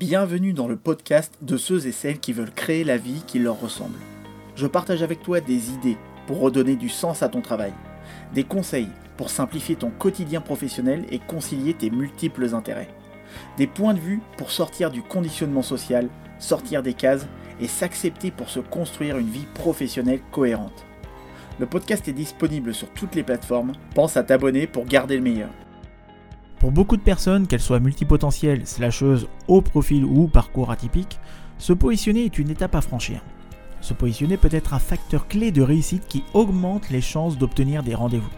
Bienvenue dans le podcast de ceux et celles qui veulent créer la vie qui leur ressemble. Je partage avec toi des idées pour redonner du sens à ton travail, des conseils pour simplifier ton quotidien professionnel et concilier tes multiples intérêts, des points de vue pour sortir du conditionnement social, sortir des cases et s'accepter pour se construire une vie professionnelle cohérente. Le podcast est disponible sur toutes les plateformes, pense à t'abonner pour garder le meilleur. Pour beaucoup de personnes, qu'elles soient multipotentielles, slasheuses, haut profil ou parcours atypique, se positionner est une étape à franchir. Se positionner peut être un facteur clé de réussite qui augmente les chances d'obtenir des rendez-vous.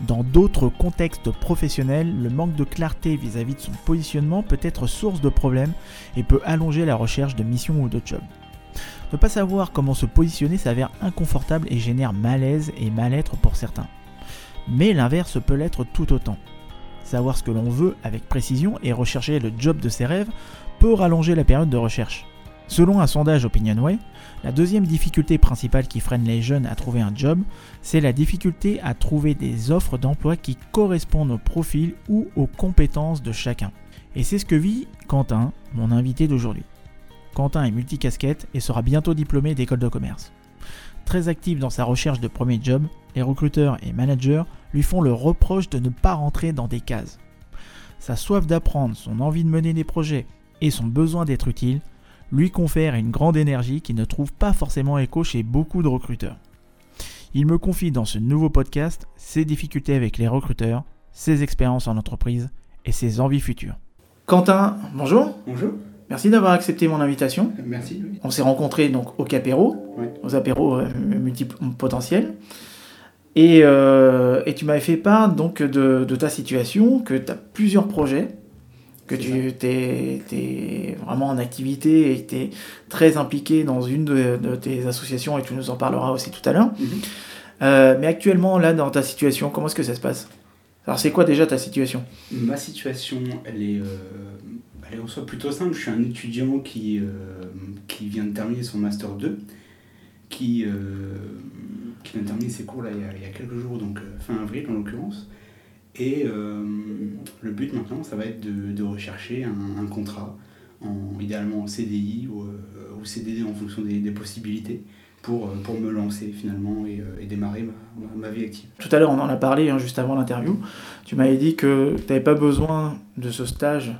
Dans d'autres contextes professionnels, le manque de clarté vis-à-vis de son positionnement peut être source de problèmes et peut allonger la recherche de mission ou de job. Ne pas savoir comment se positionner s'avère inconfortable et génère malaise et mal-être pour certains. Mais l'inverse peut l'être tout autant. Savoir ce que l'on veut avec précision et rechercher le job de ses rêves peut rallonger la période de recherche. Selon un sondage OpinionWay, la deuxième difficulté principale qui freine les jeunes à trouver un job, c'est la difficulté à trouver des offres d'emploi qui correspondent au profil ou aux compétences de chacun. Et c'est ce que vit Quentin, mon invité d'aujourd'hui. Quentin est multicasquette et sera bientôt diplômé d'école de commerce. Très actif dans sa recherche de premier job, les recruteurs et managers lui font le reproche de ne pas rentrer dans des cases. Sa soif d'apprendre, son envie de mener des projets et son besoin d'être utile lui confèrent une grande énergie qui ne trouve pas forcément écho chez beaucoup de recruteurs. Il me confie dans ce nouveau podcast ses difficultés avec les recruteurs, ses expériences en entreprise et ses envies futures. Quentin, bonjour. Bonjour. Merci d'avoir accepté mon invitation. Merci. On s'est rencontrés donc au Capéro, aux apéros euh, potentiels. Et, euh, et, tu m'avais fait part donc de, de ta situation, que tu as plusieurs projets, que tu es, vraiment en activité et tu es très impliqué dans une de, de, tes associations et tu nous en parleras aussi tout à l'heure. Mhm. euh, mais actuellement, là, dans ta situation, comment est-ce que ça se passe? Alors, c'est quoi déjà ta situation? Ma situation, elle est, euh, elle est en plutôt simple. Je suis un étudiant qui, euh, qui vient de terminer son Master 2, qui qui vient de terminer ses cours là, il, y a, quelques jours, donc euh, fin avril en l'occurrence. Et euh, le but maintenant, ça va être de, de rechercher un, contrat, en, idéalement en CDI ou, euh, ou, CDD en fonction des, des possibilités, pour, pour, me lancer finalement et, et démarrer ma, ma, vie active. Tout à l'heure, on en a parlé hein, juste avant l'interview. Tu m'avais dit que tu n'avais pas besoin de ce stage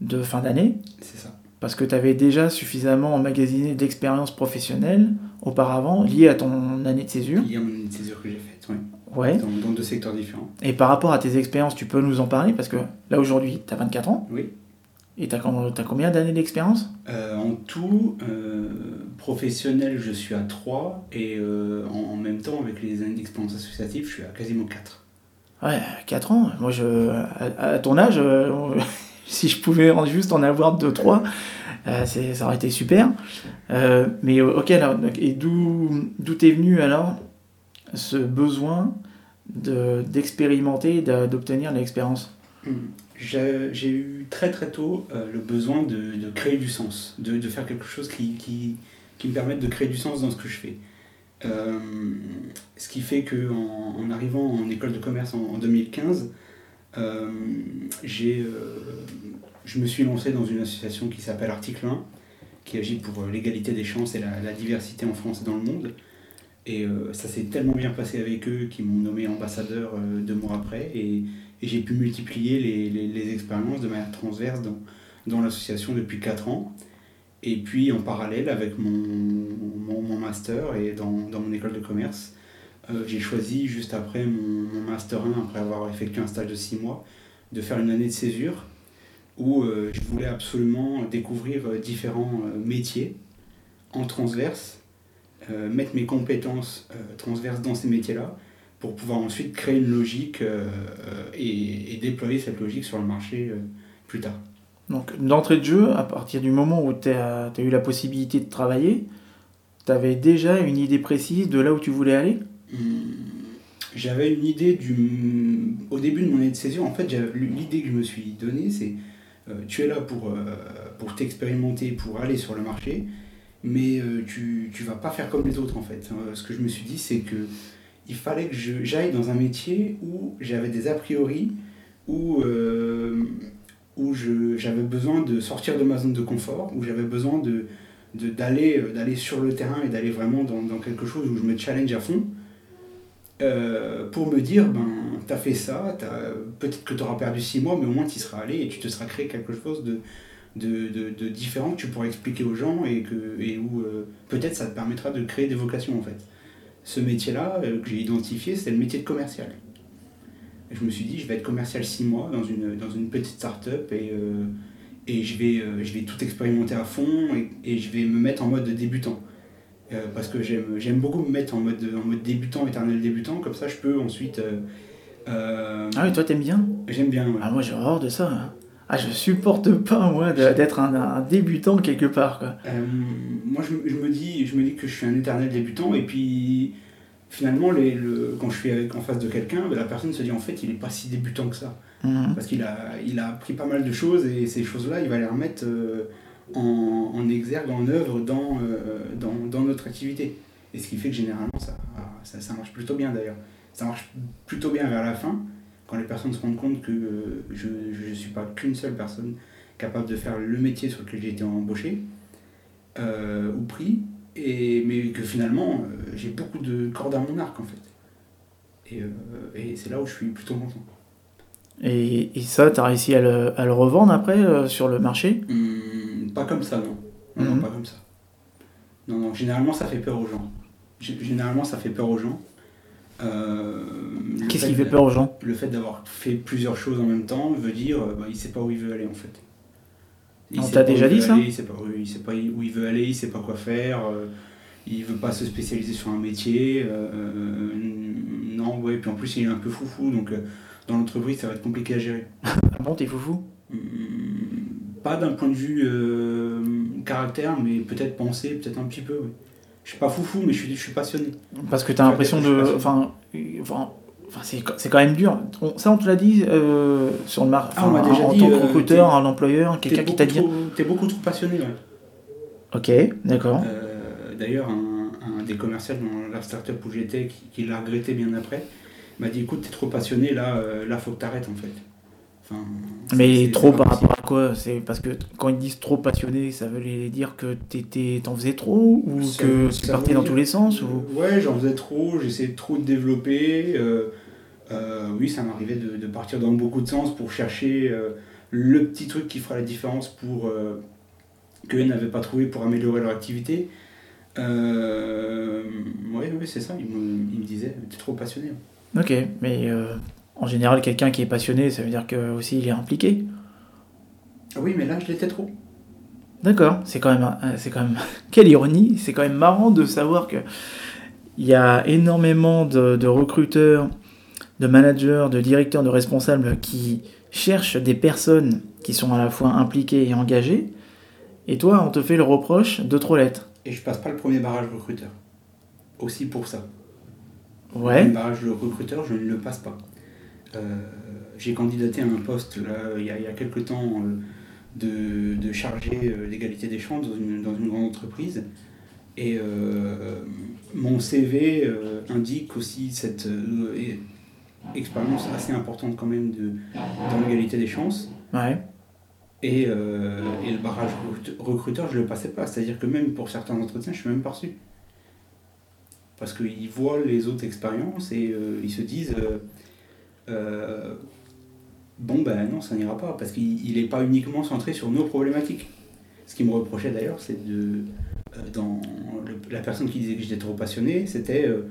de fin d'année. C'est ça. Parce que tu avais déjà suffisamment emmagasiné d'expérience professionnelle auparavant, liée à ton année de césure. Liée à mon année de césure que j'ai faite, oui. Ouais. Dans, dans, deux secteurs différents. Et par rapport à tes expériences, tu peux nous en parler? Parce que là, aujourd'hui, tu as 24 ans. Oui. Et tu as, as, combien d'années d'expérience? Euh, En tout, euh, professionnel, je suis à 3. Et euh, en, en, même temps, avec les années d'expérience associative, je suis à quasiment 4. Ouais, 4 ans. Moi, je, à, à ton âge, si je pouvais juste en avoir 2-3, euh, ça aurait été super. Euh, mais ok, alors, et d'où est venu alors ce besoin d'expérimenter, de, d'obtenir l'expérience? Mmh. J'ai eu très très tôt euh, le besoin de, de, créer du sens, de, de faire quelque chose qui, qui, qui, me permette de créer du sens dans ce que je fais. Euh, ce qui fait qu'en en, arrivant en école de commerce en, en 2015, euh, j'ai, je me suis lancé dans une association qui s'appelle Article 1, qui agit pour l'égalité des chances et la, diversité en France et dans le monde. Et euh, ça s'est tellement bien passé avec eux qu'ils m'ont nommé ambassadeur euh, deux mois après. Et, j'ai pu multiplier les, les, expériences de manière transverse dans, dans l'association depuis 4 ans. Et puis en parallèle avec mon, mon, mon master et dans, dans, mon école de commerce, euh, j'ai choisi juste après mon, master 1, après avoir effectué un stage de 6 mois, de faire une année de césure où euh, je voulais absolument découvrir euh, différents métiers en transverse mettre mes compétences transverses dans ces métiers-là pour pouvoir ensuite créer une logique et, déployer cette logique sur le marché plus tard. Donc d'entrée de jeu, à partir du moment où tu as, as, eu la possibilité de travailler, tu avais déjà une idée précise de là où tu voulais aller? J'avais une idée du... Au début de mon année de césure, en fait, l'idée que je me suis donnée, c'est euh, tu es là pour, euh, pour t'expérimenter, pour aller sur le marché, mais euh, tu ne vas pas faire comme les autres en fait. Ce que je me suis dit, c'est que il fallait que j'aille dans un métier où j'avais des a priori, où, où j'avais besoin de sortir de ma zone de confort, où j'avais besoin de d'aller d'aller sur le terrain et d'aller vraiment dans, dans, quelque chose où je me challenge à fond pour me dire ben t'as fait ça peut-être que tu auras perdu six mois mais au moins tu y seras allé et tu te seras créé quelque chose de, de, de, différent que tu pourras expliquer aux gens et, que, et où euh, peut-être ça te permettra de créer des vocations en fait. Ce métier-là euh, que j'ai identifié, c'est le métier de commercial. Je me suis dit, je vais être commercial six mois dans une, dans une petite start-up et, euh, et je, vais, je vais tout expérimenter à fond et, et, je vais me mettre en mode débutant. Parce que j'aime beaucoup me mettre en mode, en mode débutant, éternel débutant, comme ça je peux ensuite. ah oui, toi t'aimes bien? J'aime bien. Ah, moi j'ai horreur de ça. Hein. Ah, je supporte pas, moi, d'être un, débutant quelque part. Quoi. Euh, moi, je, je, me dis, je me dis que je suis un éternel débutant, et puis finalement, les, le, quand je suis en face de quelqu'un, ben, la personne se dit en fait, il est pas si débutant que ça. Mhm. Parce qu'il a, il a appris pas mal de choses, et ces choses-là, il va les remettre euh, en, en, exergue, en œuvre dans, euh, dans, dans, notre activité. Et ce qui fait que généralement, ça, ça, ça marche plutôt bien d'ailleurs. Ça marche plutôt bien vers la fin quand les personnes se rendent compte que euh, je ne suis pas qu'une seule personne capable de faire le métier sur lequel j'ai été embauché euh, ou pris, et, mais que finalement j'ai beaucoup de cordes à mon arc en fait. Et, et c'est là où je suis plutôt content. Et, et ça, tu as réussi à le, à le revendre après sur le marché? Mmh, Pas comme ça, non. Non, mmh. pas comme ça. Non, non, généralement ça fait peur aux gens. Généralement ça fait peur aux gens. Euh, Qu'est-ce qui fait peur aux gens? Le fait d'avoir fait plusieurs choses en même temps veut dire bah, il sait pas où il veut aller en fait. Il On t'a déjà dit ça? Il sait pas, il sait pas où il veut aller, il sait pas quoi faire, euh, il veut pas se spécialiser sur un métier. Euh, non, ouais, puis en plus il est un peu foufou donc dans l'entreprise ça va être compliqué à gérer. ah bon, t'es foufou? Hmm, Pas d'un point de vue caractère, mais peut-être penser, peut-être un petit peu, je suis pas foufou, mais je suis, je suis passionné. Parce que tu as l'impression de. Enfin, enfin, c'est quand même dur. ça, on te l'a dit euh, sur le marché. Ah, on m'a déjà en dit. En tant que euh, recruteur, un employeur, quelqu'un qui t'a dit. Tu es beaucoup trop passionné, ouais. Ok, d'accord. Euh, d'ailleurs, un, un, des commerciaux dans la startup où j'étais, qui, qui l'a regretté bien après, m'a dit écoute, tu es trop passionné, là, là, faut que tu arrêtes en fait. Mais trop par rapport à quoi C'est parce que quand ils disent trop passionné, ça veut dire que t'en faisais trop ou que tu partais dans tous les sens ou... Ouais, j'en faisais trop, j'essayais trop de développer. Euh, euh, oui, ça m'arrivait de, partir dans beaucoup de sens pour chercher euh, le petit truc qui fera la différence pour que n'avaient pas trouvé pour améliorer leur activité. oui, ouais, c'est ça, il me, il me disait, t'es trop passionné. Ok, mais en général, quelqu'un qui est passionné, ça veut dire que aussi il est impliqué. Oui, mais là, je l'étais trop. D'accord, c'est quand même, c'est quand même, quelle ironie, c'est quand même marrant de savoir que il y a énormément de, recruteurs, de managers, de directeurs, de responsables qui cherchent des personnes qui sont à la fois impliquées et engagées, et toi, on te fait le reproche de trop l'être. Et je passe pas le premier barrage recruteur. Aussi pour ça. Ouais. Le barrage recruteur, je ne le passe pas. Euh, j'ai candidaté à un poste là, il, y a, il y a quelques temps euh, de, de chargé euh, d'égalité des chances dans une, dans une grande entreprise. Et mon CV indique aussi cette expérience assez importante quand même de, dans l'égalité des chances. Ouais. Et, et, le barrage recruteur, je ne le passais pas. C'est-à-dire que même pour certains entretiens, je suis même pas reçu. Parce qu'ils voient les autres expériences et ils se disent euh, bon ben non, ça n'ira pas, parce qu'il n'est pas uniquement centré sur nos problématiques. Ce qui me reprochait d'ailleurs, c'est de... Euh, dans la personne qui disait que j'étais trop passionné, c'était... Euh,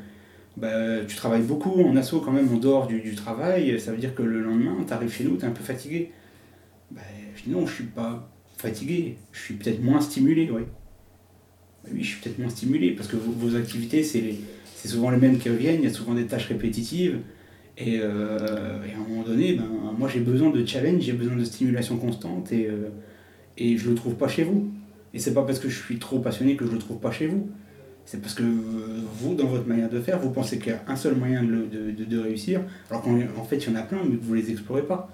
bah, tu travailles beaucoup en assaut quand même en dehors du, travail, ça veut dire que le lendemain, tu arrives chez nous, tu es un peu fatigué. Bah, je dis non, je suis pas fatigué, je suis peut-être moins stimulé, oui. Bah oui, je suis peut-être moins stimulé, parce que vos, vos activités, c'est souvent les mêmes qui reviennent, il y a souvent des tâches répétitives. Euh, et, à un moment donné, ben, moi j'ai besoin de challenge, j'ai besoin de stimulation constante et, euh, et je le trouve pas chez vous. Et c'est pas parce que je suis trop passionné que je le trouve pas chez vous. C'est parce que vous, dans votre manière de faire, vous pensez qu'il y a un seul moyen de, de, de réussir, alors qu'en en fait il y en a plein, mais que vous les explorez pas.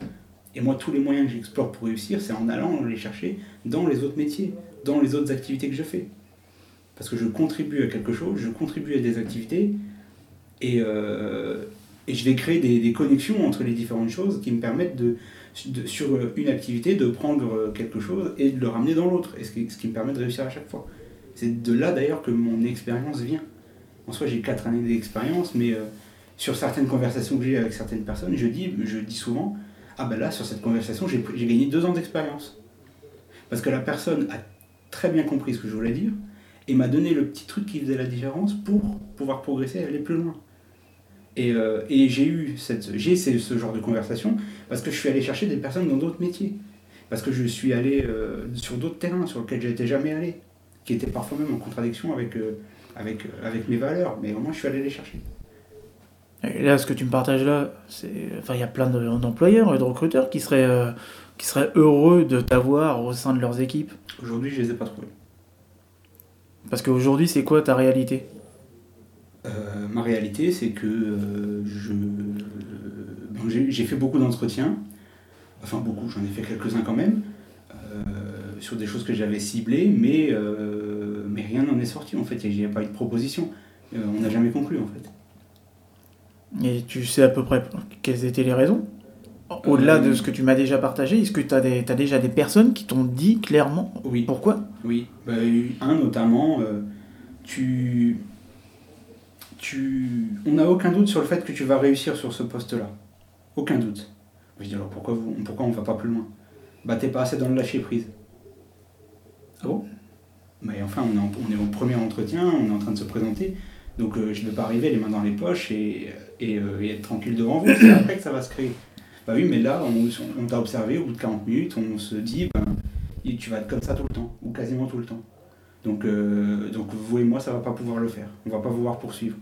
Et moi, tous les moyens que j'explore pour réussir, c'est en allant les chercher dans les autres métiers, dans les autres activités que je fais. Parce que je contribue à quelque chose, je contribue à des activités, et, euh, et je vais créer des, des, connexions entre les différentes choses qui me permettent de, sur une activité, de prendre quelque chose et de le ramener dans l'autre, et ce qui, ce qui me permet de réussir à chaque fois. C'est de là d'ailleurs que mon expérience vient. En soi, j'ai 4 années d'expérience, mais sur certaines conversations que j'ai avec certaines personnes, je dis, je dis souvent, ah ben là, sur cette conversation, j'ai gagné 2 ans d'expérience. Parce que la personne a très bien compris ce que je voulais dire et m'a donné le petit truc qui faisait la différence pour pouvoir progresser et aller plus loin. Et, euh, et j'ai eu cette, j'ai ce genre de conversation parce que je suis allé chercher des personnes dans d'autres métiers. Parce que je suis allé euh, sur d'autres terrains sur lesquels j'étais jamais allé, qui étaient parfois même en contradiction avec, euh, avec, avec mes valeurs, mais au moins je suis allé les chercher. Et là, ce que tu me partages là, c'est, enfin, il y a plein d'employeurs et de recruteurs qui seraient, qui seraient heureux de t'avoir au sein de leurs équipes. Aujourd'hui, je les ai pas trouvés. Parce qu'aujourd'hui, c'est quoi ta réalité? Ma réalité, c'est que euh, je, j'ai fait beaucoup d'entretiens, enfin beaucoup, j'en ai fait quelques-uns quand même, euh, sur des choses que j'avais ciblées, mais, mais rien n'en est sorti en fait, il n'y a pas eu de proposition. on n'a jamais conclu en fait. Et tu sais à peu près quelles étaient les raisons? Au-delà de ce que tu m'as déjà partagé, est-ce que tu as, as, déjà des personnes qui t'ont dit clairement oui. pourquoi? Oui, bah, un notamment, euh, tu, tu, on n'a aucun doute sur le fait que tu vas réussir sur ce poste-là. Aucun doute. Je dis alors pourquoi, vous, pourquoi on va pas plus loin? Bah t'es pas assez dans le lâcher prise. Ah bon? Mais enfin, on est, on est, au premier entretien, on est en train de se présenter, donc euh, je ne vais pas arriver les mains dans les poches et, euh, et être tranquille devant vous, c'est après que ça va se créer. Bah oui, mais là, on, t'a observé, au bout de 40 minutes, on se dit, ben, tu vas être comme ça tout le temps, ou quasiment tout le temps. Donc, euh, donc vous et moi, ça va pas pouvoir le faire. On va pas pouvoir poursuivre.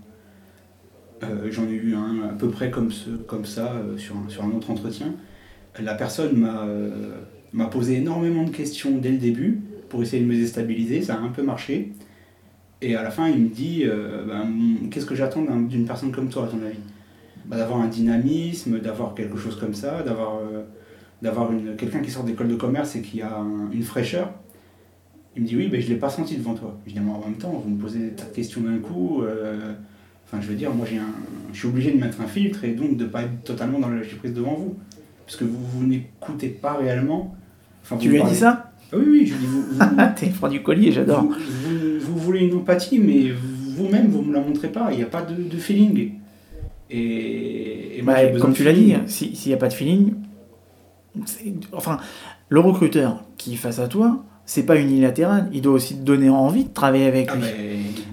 Euh, j'en ai eu un à peu près comme, ce, comme ça euh, sur, un, sur un autre entretien. La personne m'a m'a posé énormément de questions dès le début pour essayer de me déstabiliser. Ça a un peu marché. Et à la fin, il me dit ben, Qu'est-ce que j'attends d'une personne comme toi, à ton avis? Bah, d'avoir un dynamisme, d'avoir quelque chose comme ça, d'avoir euh, quelqu'un qui sort d'école de commerce et qui a une fraîcheur. Il me dit oui, mais je ne l'ai pas senti devant toi. Je dis en même temps, vous me posez des tas de questions d'un coup. Enfin, je veux dire, moi j'ai un, je suis obligé de mettre un filtre et donc de ne pas être totalement dans la prise devant vous. Parce que vous, vous n'écoutez pas réellement. Enfin, tu lui as dit ça ah Oui, oui, je lui dis vous. vous T'es du collier, j'adore. Vous, vous, voulez une empathie, mais vous-même, vous ne me la montrez pas. Il n'y a pas de, de feeling. Et, bah, comme tu l'as dit, s'il n'y a pas de feeling, enfin, le recruteur qui est face à toi, c'est pas unilatéral. Il doit aussi te donner envie de travailler avec ah, lui.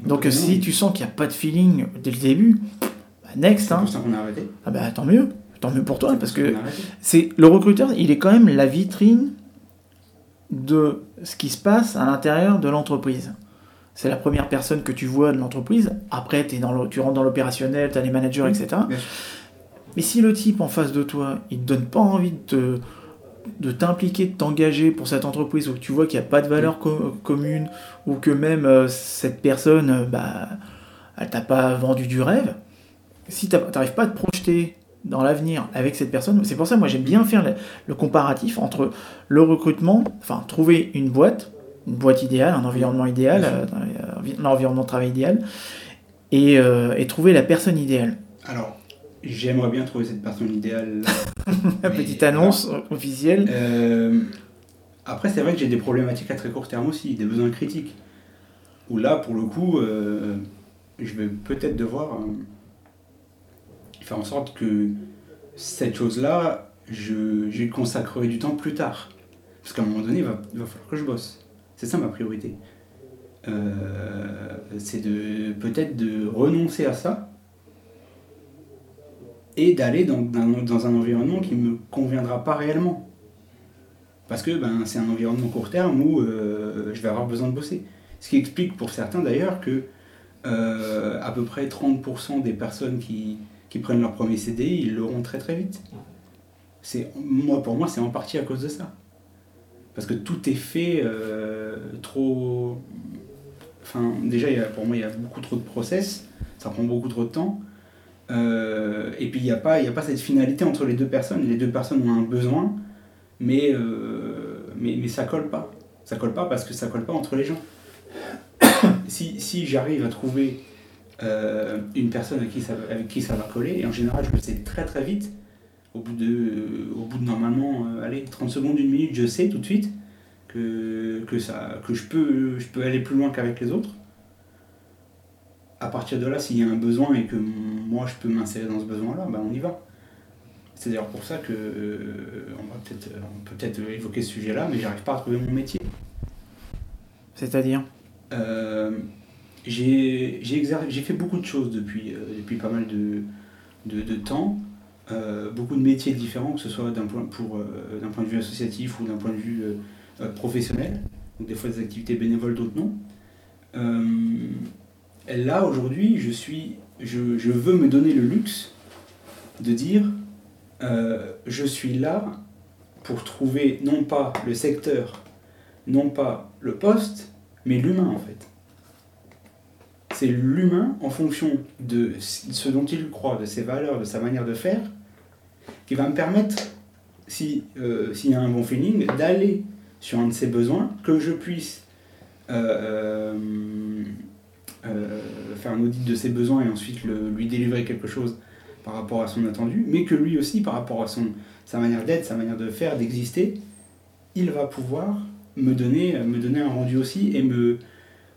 Donc si tu sens qu'il n'y a pas de feeling dès le début, bah, next. C'est hein. pour ça qu'on a arrêté. Ah bah tant mieux, tant mieux pour toi parce que c'est le recruteur, il est quand même la vitrine de ce qui se passe à l'intérieur de l'entreprise c'est la première personne que tu vois de l'entreprise. Après, es dans tu rentres dans l'opérationnel, tu as les managers, etc. Mais si le type en face de toi, il te donne pas envie de de t'impliquer, de t'engager pour cette entreprise, ou que tu vois qu'il n'y a pas de valeur commune, ou que même euh, cette personne, euh, bah, elle t'a pas vendu du rêve, si tu n'arrives pas à te projeter dans l'avenir avec cette personne, c'est pour ça moi j'aime bien faire le, comparatif entre le recrutement, enfin trouver une boîte, une boîte idéale, un environnement idéal, euh, un environnement de travail idéal, et, euh, et, trouver la personne idéale. Alors, j'aimerais bien trouver cette personne idéale. La petite annonce officielle. Euh, après, c'est vrai que j'ai des problématiques à très court terme aussi, des besoins critiques. Où là, pour le coup, je vais peut-être devoir faire en sorte que cette chose-là, je, je consacrerai du temps plus tard. Parce qu'à un moment donné, il va, il va falloir que je bosse. C'est ça ma priorité. Euh, c'est de peut-être de renoncer à ça et d'aller dans, dans, un environnement qui ne me conviendra pas réellement. Parce que ben, c'est un environnement court terme où euh, je vais avoir besoin de bosser. Ce qui explique pour certains d'ailleurs que euh, à peu près 30% des personnes qui, qui, prennent leur premier CDI, ils l'auront très très vite. Moi, pour moi, c'est en partie à cause de ça parce que tout est fait euh, trop. Enfin, déjà, pour moi, il y a beaucoup trop de process, ça prend beaucoup trop de temps. Euh, et puis, il n'y a, pas, a pas cette finalité entre les deux personnes. Les deux personnes ont un besoin, mais, euh, mais, mais ça colle pas. Ça colle pas parce que ça colle pas entre les gens. si, si j'arrive à trouver une personne avec qui, ça, va coller, et en général, je le sais très très vite, Au bout de, au bout de normalement, allez, 30 secondes, une minute, je sais tout de suite que, que, ça, que je, peux, je peux aller plus loin qu'avec les autres. À partir de là, s'il y a un besoin et que moi je peux m'insérer dans ce besoin-là, ben on y va. C'est d'ailleurs pour ça que on va peut-être peut, peut évoquer ce sujet-là, mais j'arrive pas à trouver mon métier. C'est-à-dire? Euh, J'ai fait beaucoup de choses depuis, euh, depuis pas mal de, de, temps. Euh, beaucoup de métiers différents, que ce soit d'un point, d'un point de vue associatif ou d'un point de vue professionnel. Donc des fois des activités bénévoles, d'autres non. Là, aujourd'hui, je, je, veux me donner le luxe de dire je suis là pour trouver non pas le secteur, non pas le poste, mais l'humain en fait. C'est l'humain en fonction de ce dont il croit, de ses valeurs, de sa manière de faire, qui va me permettre, euh, s'il y a un bon feeling, d'aller sur un de ses besoins, que je puisse euh, euh, faire un audit de ses besoins et ensuite lui délivrer quelque chose par rapport à son attendu, mais que lui aussi, par rapport à son, sa manière d'être, sa manière de faire, d'exister, il va pouvoir me donner, me donner un rendu aussi et me,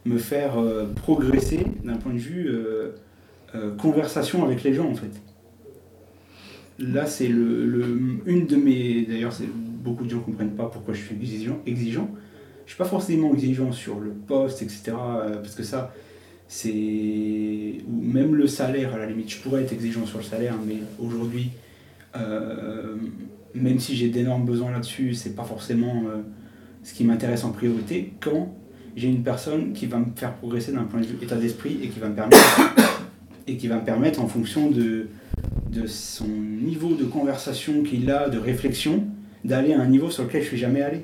me faire euh, progresser d'un point de vue euh, euh, conversation avec les gens en fait. Là, c'est le, le, une de mes. D'ailleurs, beaucoup de gens ne comprennent pas pourquoi je suis exigeant. exigeant. Je ne suis pas forcément exigeant sur le poste, etc. Parce que ça, c'est. Ou même le salaire, à la limite, je pourrais être exigeant sur le salaire, mais aujourd'hui, même si j'ai d'énormes besoins là-dessus, c'est pas forcément ce qui m'intéresse en priorité quand j'ai une personne qui va me faire progresser d'un point de vue état d'esprit et qui va me permettre, et qui va me permettre en fonction de, de son niveau de conversation qu'il a, de réflexion, d'aller à un niveau sur lequel je suis jamais allé.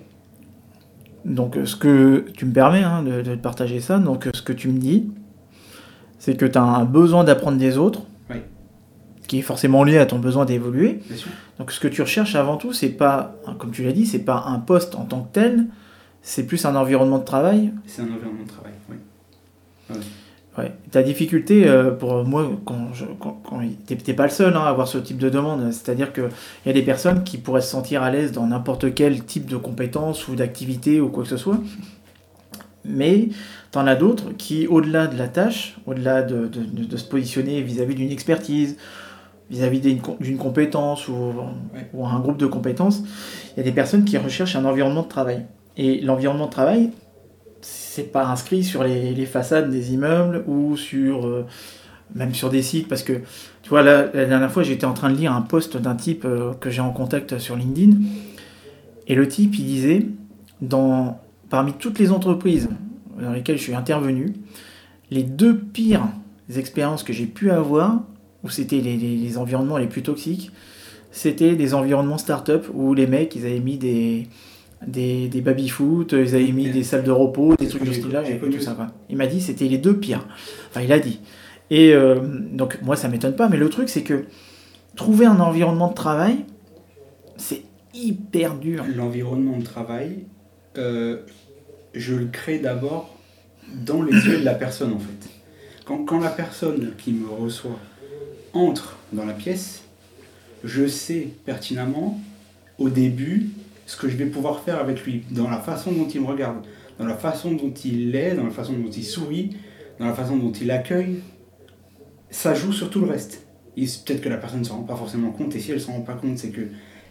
Donc euh, ce que tu me permets hein, de, de, partager ça, donc euh, ce que tu me dis, c'est que tu as un besoin d'apprendre des autres, qui est forcément lié à ton besoin d'évoluer. Donc ce que tu recherches avant tout, c'est pas, comme tu l'as dit, c'est pas un poste en tant que tel, c'est plus un environnement de travail. C'est un environnement de travail, oui. Ouais. Ta difficulté, euh, pour moi, quand, je, quand, t'es pas le seul hein, à avoir ce type de demande, c'est-à-dire qu'il y a des personnes qui pourraient se sentir à l'aise dans n'importe quel type de compétence ou d'activité ou quoi que ce soit, mais t'en as d'autres qui, au-delà de la tâche, au-delà de, de, de, se positionner vis-à-vis d'une expertise, vis-à-vis d'une compétence ou, ou, un groupe de compétences, il y a des personnes qui recherchent un environnement de travail. Et l'environnement de travail, c'est pas inscrit sur les, les, façades des immeubles ou sur euh, même sur des sites parce que tu vois la dernière fois j'étais en train de lire un post d'un type euh, que j'ai en contact sur LinkedIn et le type il disait dans parmi toutes les entreprises dans lesquelles je suis intervenu les deux pires expériences que j'ai pu avoir où c'était les, environnements les plus toxiques, c'était des environnements start-up où les mecs, ils avaient mis des, des, des baby-foot, ils avaient mis des salles de repos, des trucs de ce style-là, j'ai tout ça. Quoi. Il m'a dit c'était les deux pires. Enfin, il a dit. Et euh, donc, moi, ça m'étonne pas, mais le truc, c'est que trouver un environnement de travail, c'est hyper dur. L'environnement de travail, euh, je le crée d'abord dans les yeux de la personne, en fait. Quand, quand la personne qui me reçoit entre dans la pièce, je sais pertinemment au début ce que je vais pouvoir faire avec lui, dans la façon dont il me regarde, dans la façon dont il est, dans la façon dont il sourit, dans la façon dont il accueille. Ça joue sur tout le reste. Peut-être que la personne ne se rend pas forcément compte, et si elle ne s'en rend pas compte, c'est que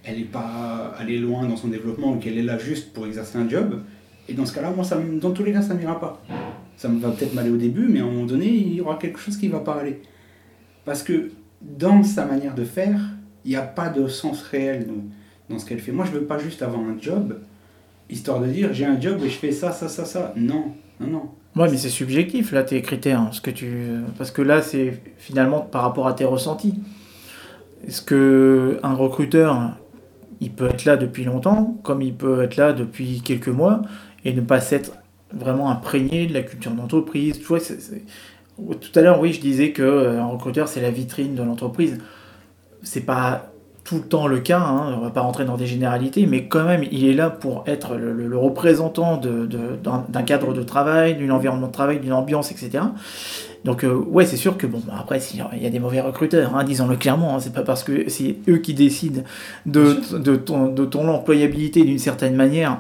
elle n'est pas allée loin dans son développement ou qu'elle est là juste pour exercer un job. Et dans ce cas-là, moi, ça, dans tous les cas, ça m'ira pas. Ça me va peut-être m'aller au début, mais à un moment donné, il y aura quelque chose qui ne va pas aller. Parce que dans sa manière de faire, il n'y a pas de sens réel dans, ce qu'elle fait. Moi, je ne veux pas juste avoir un job, histoire de dire j'ai un job et je fais ça, ça, ça, ça. Non, non, non. Ouais, mais c'est subjectif, là, tes critères. Hein, ce que tu... Parce que là, c'est finalement par rapport à tes ressentis. Est-ce que un recruteur, il peut être là depuis longtemps, comme il peut être là depuis quelques mois, et ne pas s'être vraiment imprégné de la culture d'entreprise. Tout à l'heure, oui, je disais que euh, recruteur, c'est la vitrine de l'entreprise. C'est pas tout le temps le cas, hein, on va pas rentrer dans des généralités, mais quand même, il est là pour être le, représentant de, d'un cadre de travail, d'un environnement de travail, d'une ambiance, etc. Donc euh, ouais, c'est sûr que bon, après, il y a des mauvais recruteurs, hein, disons-le clairement, hein, c'est pas parce que c'est eux qui décident de, de, ton, de ton employabilité d'une certaine manière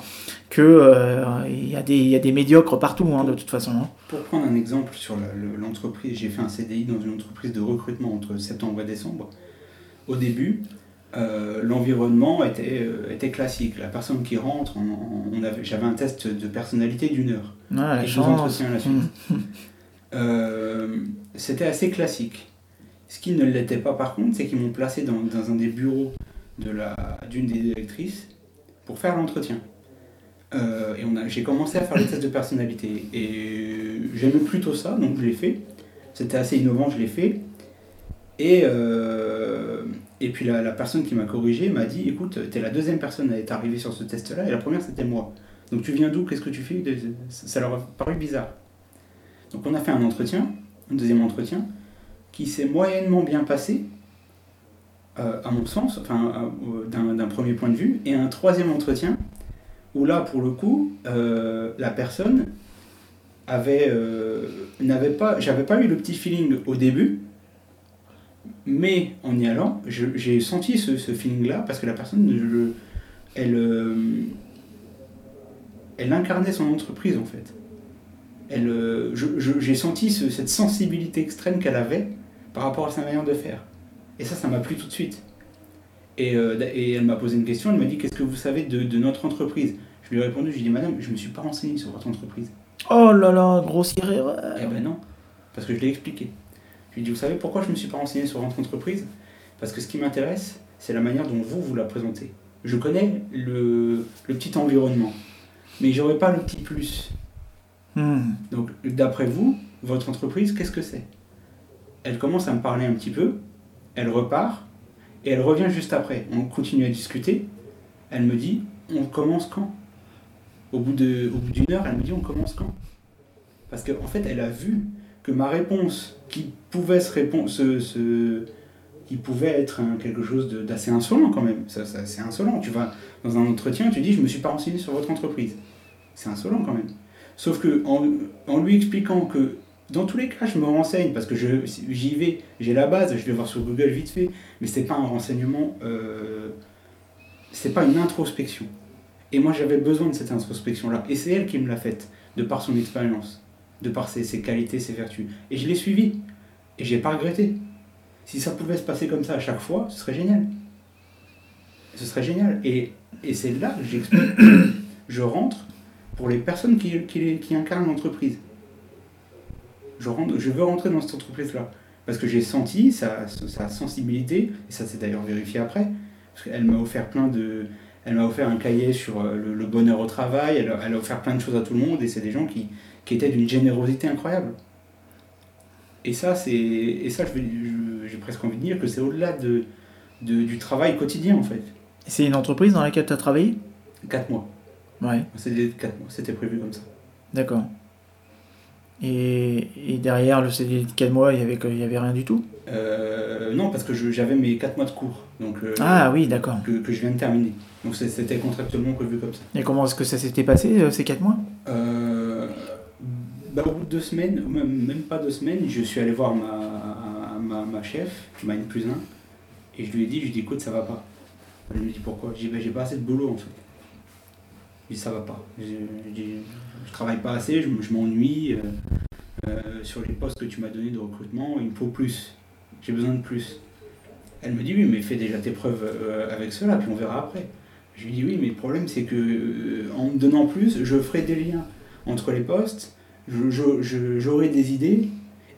que euh, il y, a des, y a des médiocres partout, hein, de toute façon. Pour prendre un exemple sur l'entreprise, j'ai fait un CDI dans une entreprise de recrutement entre septembre et décembre. Au début, euh, l'environnement était, était classique. La personne qui rentre, on, j'avais un test de personnalité d'une heure. Ah, et chance. la suite. Euh, c'était assez classique. Ce qui ne l'était pas par contre, c'est qu'ils m'ont placé dans, un des bureaux d'une des directrices pour faire l'entretien. Euh, et j'ai commencé à faire les tests de personnalité. Et j'aimais plutôt ça, donc je l'ai fait. C'était assez innovant, je l'ai fait. Et, euh, et puis la, personne qui m'a corrigé m'a dit écoute, tu es la deuxième personne à être arrivée sur ce test-là, et la première c'était moi. Donc tu viens d'où? Qu'est-ce que tu fais? Ça leur a paru bizarre. Donc on a fait un entretien, un deuxième entretien, qui s'est moyennement bien passé, euh, à mon sens, enfin d'un premier point de vue, et un troisième entretien, où là pour le coup, euh, la personne avait euh, n'avait pas, j'avais pas eu le petit feeling au début, mais en y allant, j'ai senti ce, feeling-là parce que la personne, elle incarnait son entreprise en fait elle, euh, j'ai senti cette sensibilité extrême qu'elle avait par rapport à sa manière de faire. Et ça, ça m'a plu tout de suite. Et, euh, et elle m'a posé une question, elle m'a dit Qu'est-ce que vous savez de, de, notre entreprise? Je lui ai répondu J'ai dit Madame, je ne me suis pas renseigné sur votre entreprise. Oh là là, grossière erreur Eh ben non, parce que je l'ai expliqué. Je lui ai dit Vous savez pourquoi je ne me suis pas renseigné sur votre entreprise? Parce que ce qui m'intéresse, c'est la manière dont vous, vous la présentez. Je connais le, le petit environnement, mais j'aurais pas le petit plus. Hmm. Donc, d'après vous, votre entreprise, qu'est-ce que c'est? Elle commence à me parler un petit peu, elle repart, et elle revient juste après. On continue à discuter. Elle me dit, on commence quand? Au bout d'une heure, elle me dit, on commence quand? Parce qu'en en fait, elle a vu que ma réponse, qui pouvait se qui pouvait être quelque chose d'assez insolent quand même. Ça, c'est insolent. Tu vas dans un entretien, tu dis je me suis pas renseigné sur votre entreprise. C'est insolent quand même. Sauf que en, lui expliquant que dans tous les cas, je me renseigne parce que j'y vais, j'ai la base, je vais voir sur Google vite fait, mais c'est pas un renseignement, euh, c'est pas une introspection. Et moi, j'avais besoin de cette introspection-là. Et c'est elle qui me l'a faite, de par son expérience, de par ses, ses, qualités, ses vertus. Et je l'ai suivi. Et j'ai pas regretté. Si ça pouvait se passer comme ça à chaque fois, ce serait génial. Ce serait génial. Et, et c'est là que j'explique. je rentre, pour les personnes qui, qui, qui incarnent l'entreprise. Je, je veux rentrer dans cette entreprise-là. Parce que j'ai senti sa, sa, sensibilité, et ça s'est d'ailleurs vérifié après, parce qu'elle m'a offert plein de... Elle m'a offert un cahier sur euh, le, bonheur au travail, elle, elle, a offert plein de choses à tout le monde, et c'est des gens qui, qui étaient d'une générosité incroyable. Et ça, c'est, et ça j'ai presque envie de dire que c'est au-delà de, de, du travail quotidien, en fait. C'est une entreprise dans laquelle tu as travaillé? Quatre mois. Ouais. C'était 4 mois, c'était prévu comme ça. D'accord. Et, et, derrière le CDD de 4 mois, il n'y avait, il y avait rien du tout? Euh, Non, parce que j'avais mes 4 mois de cours. Donc, euh, ah oui, d'accord. Que, que, je viens de terminer. Donc c'était contractuellement prévu comme ça. Et comment est-ce que ça s'était passé euh, ces 4 mois? Bah, Au bout de 2 semaines, même, même pas 2 semaines, je suis allé voir ma, ma, ma chef, ma N plus 1, et je lui ai dit, je lui ai dit écoute, ça va pas. Elle me dit pourquoi? J'ai dit bah, j'ai pas assez de boulot en fait. Je dis ça va pas. Je, je, travaille pas assez, je, m'ennuie. Euh, euh, sur les postes que tu m'as donné de recrutement, il me faut plus. J'ai besoin de plus. Elle me dit oui, mais fais déjà tes preuves euh, avec cela, puis on verra après. Je lui dis oui, mais le problème c'est que en me donnant plus, je ferai des liens entre les postes, j'aurai des idées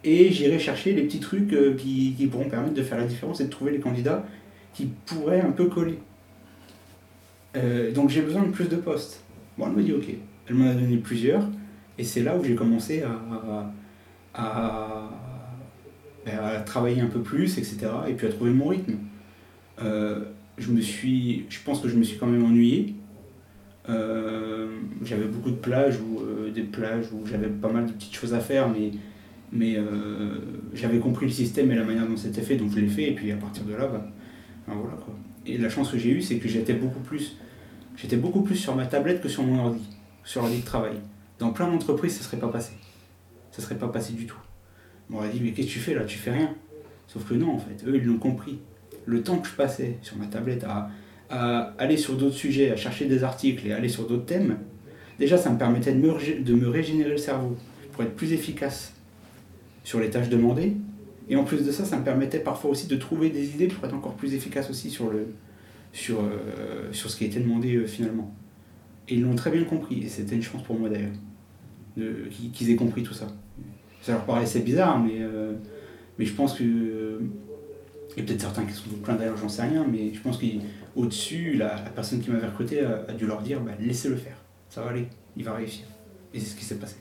et j'irai chercher les petits trucs qui, qui, pourront permettre de faire la différence et de trouver les candidats qui pourraient un peu coller. Euh, donc j'ai besoin de plus de postes. Bon, elle m'a dit ok. Elle m'en a donné plusieurs. Et c'est là où j'ai commencé à, à, à, travailler un peu plus, etc. Et puis à trouver mon rythme. Euh, je, me suis, je pense que je me suis quand même ennuyé. Euh, j'avais beaucoup de plages, ou des plages où j'avais pas mal de petites choses à faire, mais, mais j'avais compris le système et la manière dont c'était fait, donc je l'ai fait. Et puis à partir de là, bah, ben voilà quoi. Et la chance que j'ai eue, c'est que j'étais beaucoup plus, j'étais beaucoup plus sur ma tablette que sur mon ordi, sur l'ordi de travail. Dans plein d'entreprises, ça serait pas passé. Ça serait pas passé du tout. On m'aurait dit, mais qu'est-ce que tu fais là? Tu fais rien. Sauf que non, en fait, eux, ils l'ont compris. Le temps que je passais sur ma tablette à, aller sur d'autres sujets, à chercher des articles et aller sur d'autres thèmes, déjà, ça me permettait de me, de me régénérer le cerveau pour être plus efficace sur les tâches demandées. Et en plus de ça, ça me permettait parfois aussi de trouver des idées pour être encore plus efficace aussi sur, le, sur, euh, sur ce qui été demandé euh, finalement. Et ils l'ont très bien compris, et c'était une chance pour moi d'ailleurs, qu'ils aient compris tout ça. Ça leur paraissait bizarre, mais, euh, mais je pense que. A peut-être certains qui sont plein d'ailleurs, j'en sais rien, mais je pense qu'au-dessus, la, la, personne qui m'avait recruté a, dû leur dire bah, laissez-le faire, ça va aller, il va réussir. Et c'est ce qui s'est passé.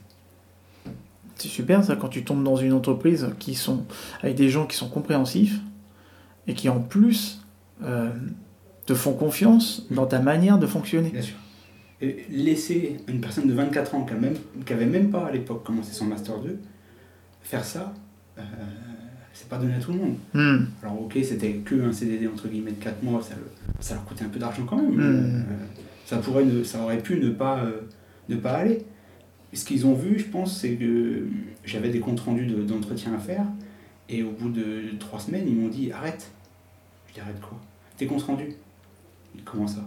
C'est super ça quand tu tombes dans une entreprise qui sont avec des gens qui sont compréhensifs et qui en plus euh, te font confiance dans ta manière de fonctionner. Bien sûr. Et laisser une personne de 24 ans qui n'avait même, même pas à l'époque commencé son Master 2 faire ça, euh, c'est pas donné à tout le monde. Hmm. Alors ok, c'était que un CDD entre guillemets de 4 mois, ça, ça leur coûtait un peu d'argent quand même. Hmm. Euh, ça, pourrait ça aurait pu ne pas, ne pas aller ce qu'ils ont vu, je pense, c'est que j'avais des comptes rendus d'entretien à faire. Et au bout de trois semaines, ils m'ont dit arrête. Je dis arrête quoi? Tes comptes rendus Comment ça?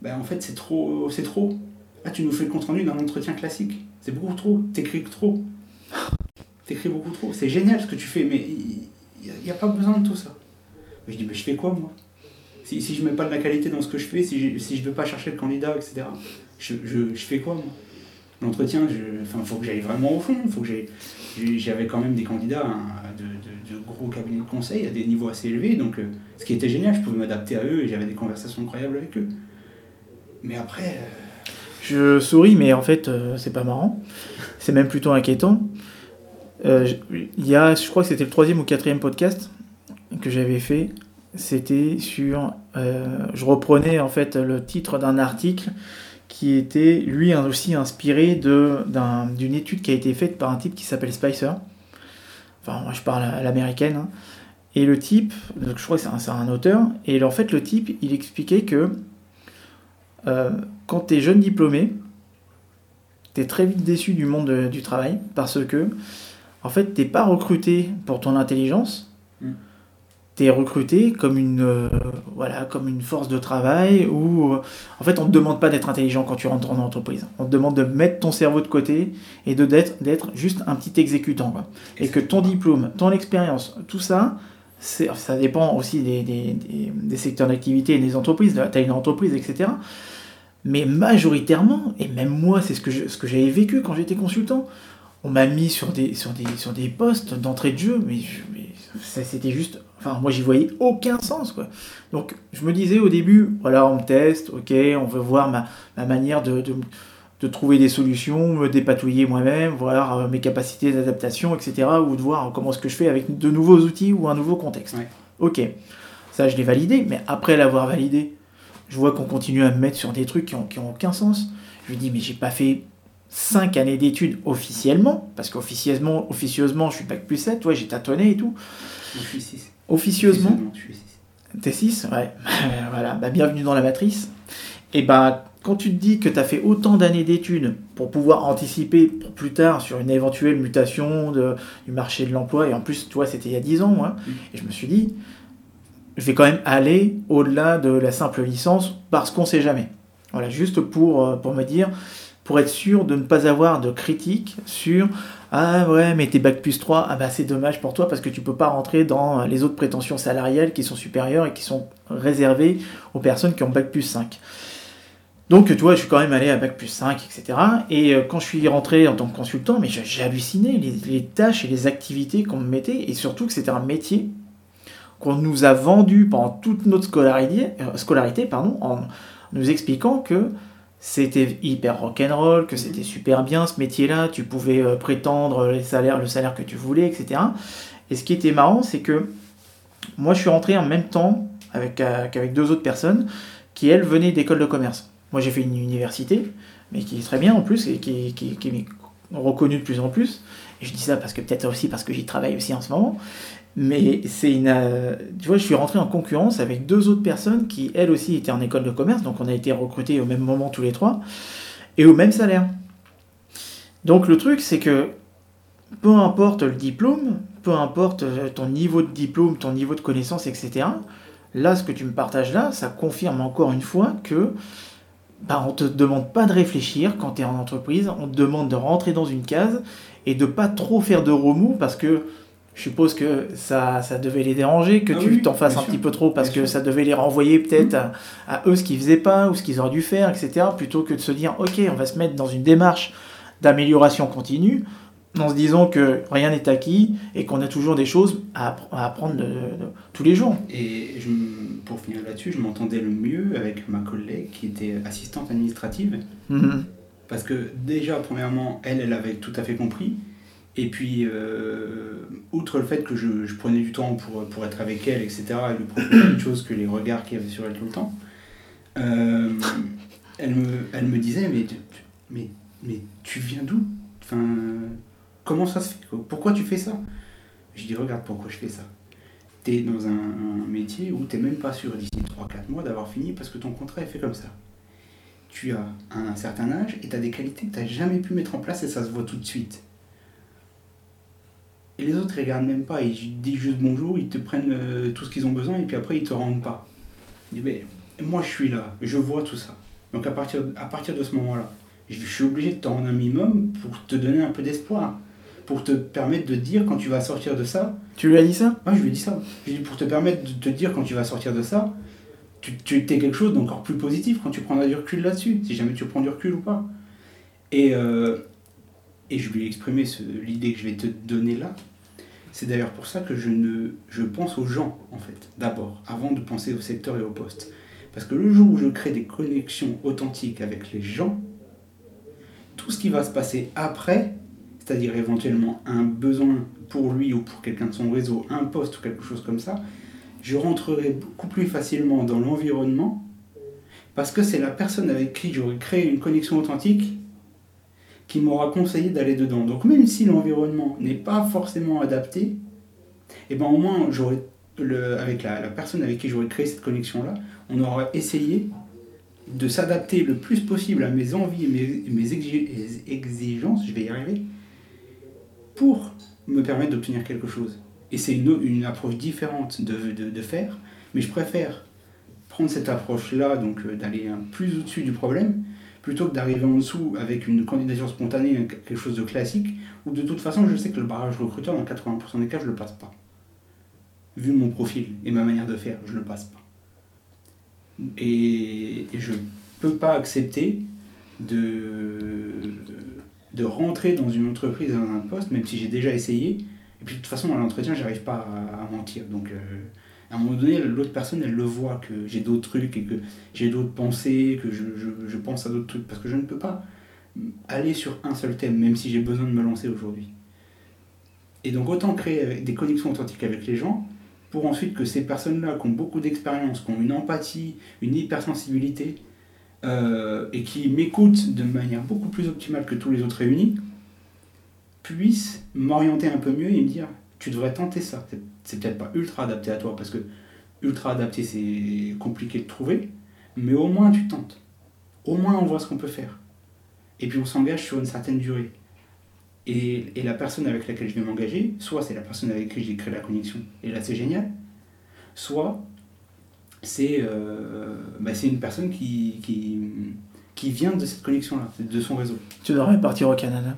Ben en fait, c'est trop. C'est trop. Ah, tu nous fais le compte rendu d'un entretien classique. C'est beaucoup trop. T'écris trop. T'écris beaucoup trop. C'est génial ce que tu fais, mais il n'y a, pas besoin de tout ça. Je dis, mais je fais quoi moi? Si, si je mets pas de la qualité dans ce que je fais, si je, je veux pas chercher le candidat, etc., je fais quoi moi? L'entretien, il faut que j'aille vraiment au fond. J'avais quand même des candidats hein, de, gros cabinets de conseil à des niveaux assez élevés. Donc, euh, ce qui était génial, je pouvais m'adapter à eux et j'avais des conversations incroyables avec eux. Mais après. Euh, je souris, mais en fait, euh, c'est pas marrant. C'est même plutôt inquiétant. Il y a, je crois que c'était le troisième ou quatrième podcast que j'avais fait. C'était sur. je reprenais en fait le titre d'un article qui était lui aussi inspiré d'une étude qui a été faite par un type qui s'appelle Spicer. Enfin, moi je parle à l'américaine. Hein. Et le type, je crois que c'est un, auteur, et en fait le type, il expliquait que euh, quand tu es jeune diplômé, tu es très vite déçu du monde du travail parce que en fait, t'es pas recruté pour ton intelligence, tu es recruté comme une, euh, voilà, comme une force de travail où, euh, en fait, on ne te demande pas d'être intelligent quand tu rentres en entreprise. On te demande de mettre ton cerveau de côté et d'être, juste un petit exécutant. Et, que ton diplôme, ton expérience, tout ça, ça dépend aussi des, secteurs d'activité et des entreprises, de la taille d'une entreprise, etc. Mais majoritairement, et même moi, c'est ce que, ce que j'avais vécu quand j'étais consultant, on m'a mis sur des, sur des, sur des postes d'entrée de jeu, mais, mais c'était juste Enfin, moi, j'y voyais aucun sens, quoi. Donc, je me disais au début, voilà, on me teste, ok, on veut voir ma, manière de, de, trouver des solutions, me dépatouiller moi-même, voir euh, mes capacités d'adaptation, etc., ou de voir comment ce que je fais avec de nouveaux outils ou un nouveau contexte. Ok, ça, je l'ai validé, mais après l'avoir validé, je vois qu'on continue à me mettre sur des trucs qui n'ont qui ont aucun sens. Je me dis, mais j'ai pas fait 5 années d'études officiellement, parce qu'officieusement, officieusement, je suis bac plus 7, ouais, j'ai tâtonné et tout. Je suis 6 officieusement. T'es 6 Ouais. voilà, bah, bienvenue dans la matrice. Et bah, quand tu te dis que tu as fait autant d'années d'études pour pouvoir anticiper pour plus tard sur une éventuelle mutation de, du marché de l'emploi, et en plus, toi, c'était il y a 10 ans, moi, mm. et je me suis dit, je vais quand même aller au-delà de la simple licence parce qu'on sait jamais. Voilà, juste pour, euh, pour me dire, pour être sûr de ne pas avoir de critiques sur ah ouais, mais t'es bac plus 3, ah bah c'est dommage pour toi parce que tu peux pas rentrer dans les autres prétentions salariales qui sont supérieures et qui sont réservées aux personnes qui ont bac plus 5. Donc, tu vois, je suis quand même allé à bac plus 5, etc. Et euh, quand je suis rentré en tant que consultant, mais j'ai halluciné les, tâches et les activités qu'on me mettait, et surtout que c'était un métier qu'on nous a vendu pendant toute notre scolarité, euh, scolarité en nous expliquant que c'était hyper rock'n'roll, que c'était super bien ce métier-là, tu pouvais euh, prétendre les salaires, le salaire que tu voulais, etc. Et ce qui était marrant, c'est que moi je suis rentré en même temps avec, euh, qu'avec deux autres personnes qui, elles, venaient d'école de commerce. Moi j'ai fait une université, mais qui est très bien en plus, et qui, qui, reconnu de plus en plus. Je dis ça parce que peut-être aussi parce que j'y travaille aussi en ce moment. Mais c'est une. euh, tu vois, je suis rentré en concurrence avec deux autres personnes qui, elles aussi, étaient en école de commerce. Donc, on a été recrutés au même moment tous les trois. Et au même salaire. Donc, le truc, c'est que peu importe le diplôme, peu importe euh, ton niveau de diplôme, ton niveau de connaissance, etc. Là, ce que tu me partages là, ça confirme encore une fois que bah, on te demande pas de réfléchir quand tu es en entreprise, on te demande de rentrer dans une case et de pas trop faire de remous parce que je suppose que ça, ça devait les déranger, que Ah tu oui, t'en fasses un sûr, petit peu trop parce que sûr. ça devait les renvoyer peut-être à, à eux ce qu'ils faisaient pas ou ce qu'ils auraient dû faire, etc. Plutôt que de se dire, ok, on va se mettre dans une démarche d'amélioration continue en se disant que rien n'est acquis et qu'on a toujours des choses à, appre- à apprendre de- de- de- tous les jours. Et je pour finir là-dessus, je m'entendais le mieux avec ma collègue qui était assistante administrative. Mhm. Parce que déjà, premièrement, elle, elle avait tout à fait compris. Et puis, euh, outre le fait que je, prenais du temps pour, pour être avec elle, etc., et lui proposer autre chose que les regards qu'il y avait sur elle tout le temps, euh, elle, me, elle me disait, mais, mais, mais tu viens d'où? Enfin, Comment ça se fait? Quoi Pourquoi tu fais ça? Je dis, regarde pourquoi je fais ça. Tu es dans un, un métier où tu même pas sûr d'ici 3-4 mois d'avoir fini parce que ton contrat est fait comme ça tu as un certain âge et tu as des qualités que tu n'as jamais pu mettre en place et ça se voit tout de suite. Et les autres, ils regardent même pas, ils disent juste bonjour, ils te prennent euh, tout ce qu'ils ont besoin et puis après ils te rendent pas. Mais moi je suis là, je vois tout ça. Donc à partir, à partir de ce moment-là, je suis obligé de te rendre un minimum pour te donner un peu d'espoir. Pour te permettre de dire quand tu vas sortir de ça, Tu lui as dit ça? Moi, je lui ai dit ça. Je lui ai dit, pour te permettre de te dire quand tu vas sortir de ça, tu, tu es quelque chose d'encore plus positif quand tu prendras du recul là-dessus, si jamais tu prends du recul ou pas. Et, euh, et je lui ai exprimé l'idée que je vais te donner là. C'est d'ailleurs pour ça que je, ne, je pense aux gens, en fait, d'abord, avant de penser au secteur et au poste. Parce que le jour où je crée des connexions authentiques avec les gens, tout ce qui va se passer après, c'est-à-dire éventuellement un besoin pour lui ou pour quelqu'un de son réseau, un poste ou quelque chose comme ça, je rentrerai beaucoup plus facilement dans l'environnement parce que c'est la personne avec qui j'aurais créé une connexion authentique qui m'aura conseillé d'aller dedans. Donc même si l'environnement n'est pas forcément adapté, et ben au moins avec la, personne avec qui j'aurais créé cette connexion là, on aura essayé de s'adapter le plus possible à mes envies et mes, mes exi- exigences, je vais y arriver, pour me permettre d'obtenir quelque chose. Et c'est une, approche différente de, de, faire, mais je préfère prendre cette approche-là, donc euh, d'aller plus au-dessus du problème, plutôt que d'arriver en dessous avec une candidature spontanée, quelque chose de classique, où de toute façon je sais que le barrage recruteur, dans 80% des cas, je le passe pas. Vu mon profil et ma manière de faire, je le passe pas. Et, je peux pas accepter de, de rentrer dans une entreprise, dans un poste, même si j'ai déjà essayé, et puis de toute façon, à l'entretien, j'arrive pas à, mentir. Donc, euh, à un moment donné, l'autre personne, elle le voit que j'ai d'autres trucs et que j'ai d'autres pensées, que je, je- pense à d'autres trucs, parce que je ne peux pas aller sur un seul thème, même si j'ai besoin de me lancer aujourd'hui. Et donc, autant créer avec- des connexions authentiques avec les gens, pour ensuite que ces personnes-là, qui ont beaucoup d'expérience, qui ont une empathie, une hypersensibilité, euh, et qui m'écoutent de manière beaucoup plus optimale que tous les autres réunis, puissent m'orienter un peu mieux et me dire tu devrais tenter ça. C'est- peut-être pas ultra adapté à toi parce que ultra adapté c'est compliqué de trouver, mais au moins tu tentes. Au moins on voit ce qu'on peut faire. Et puis on s'engage sur une certaine durée. Et, la personne avec laquelle je vais m'engager, soit c'est la personne avec qui j'ai créé la connexion, et là c'est génial, soit c'est euh, bah, une personne qui, qui, qui vient de cette connexion-là, de son réseau. Tu devrais partir au Canada.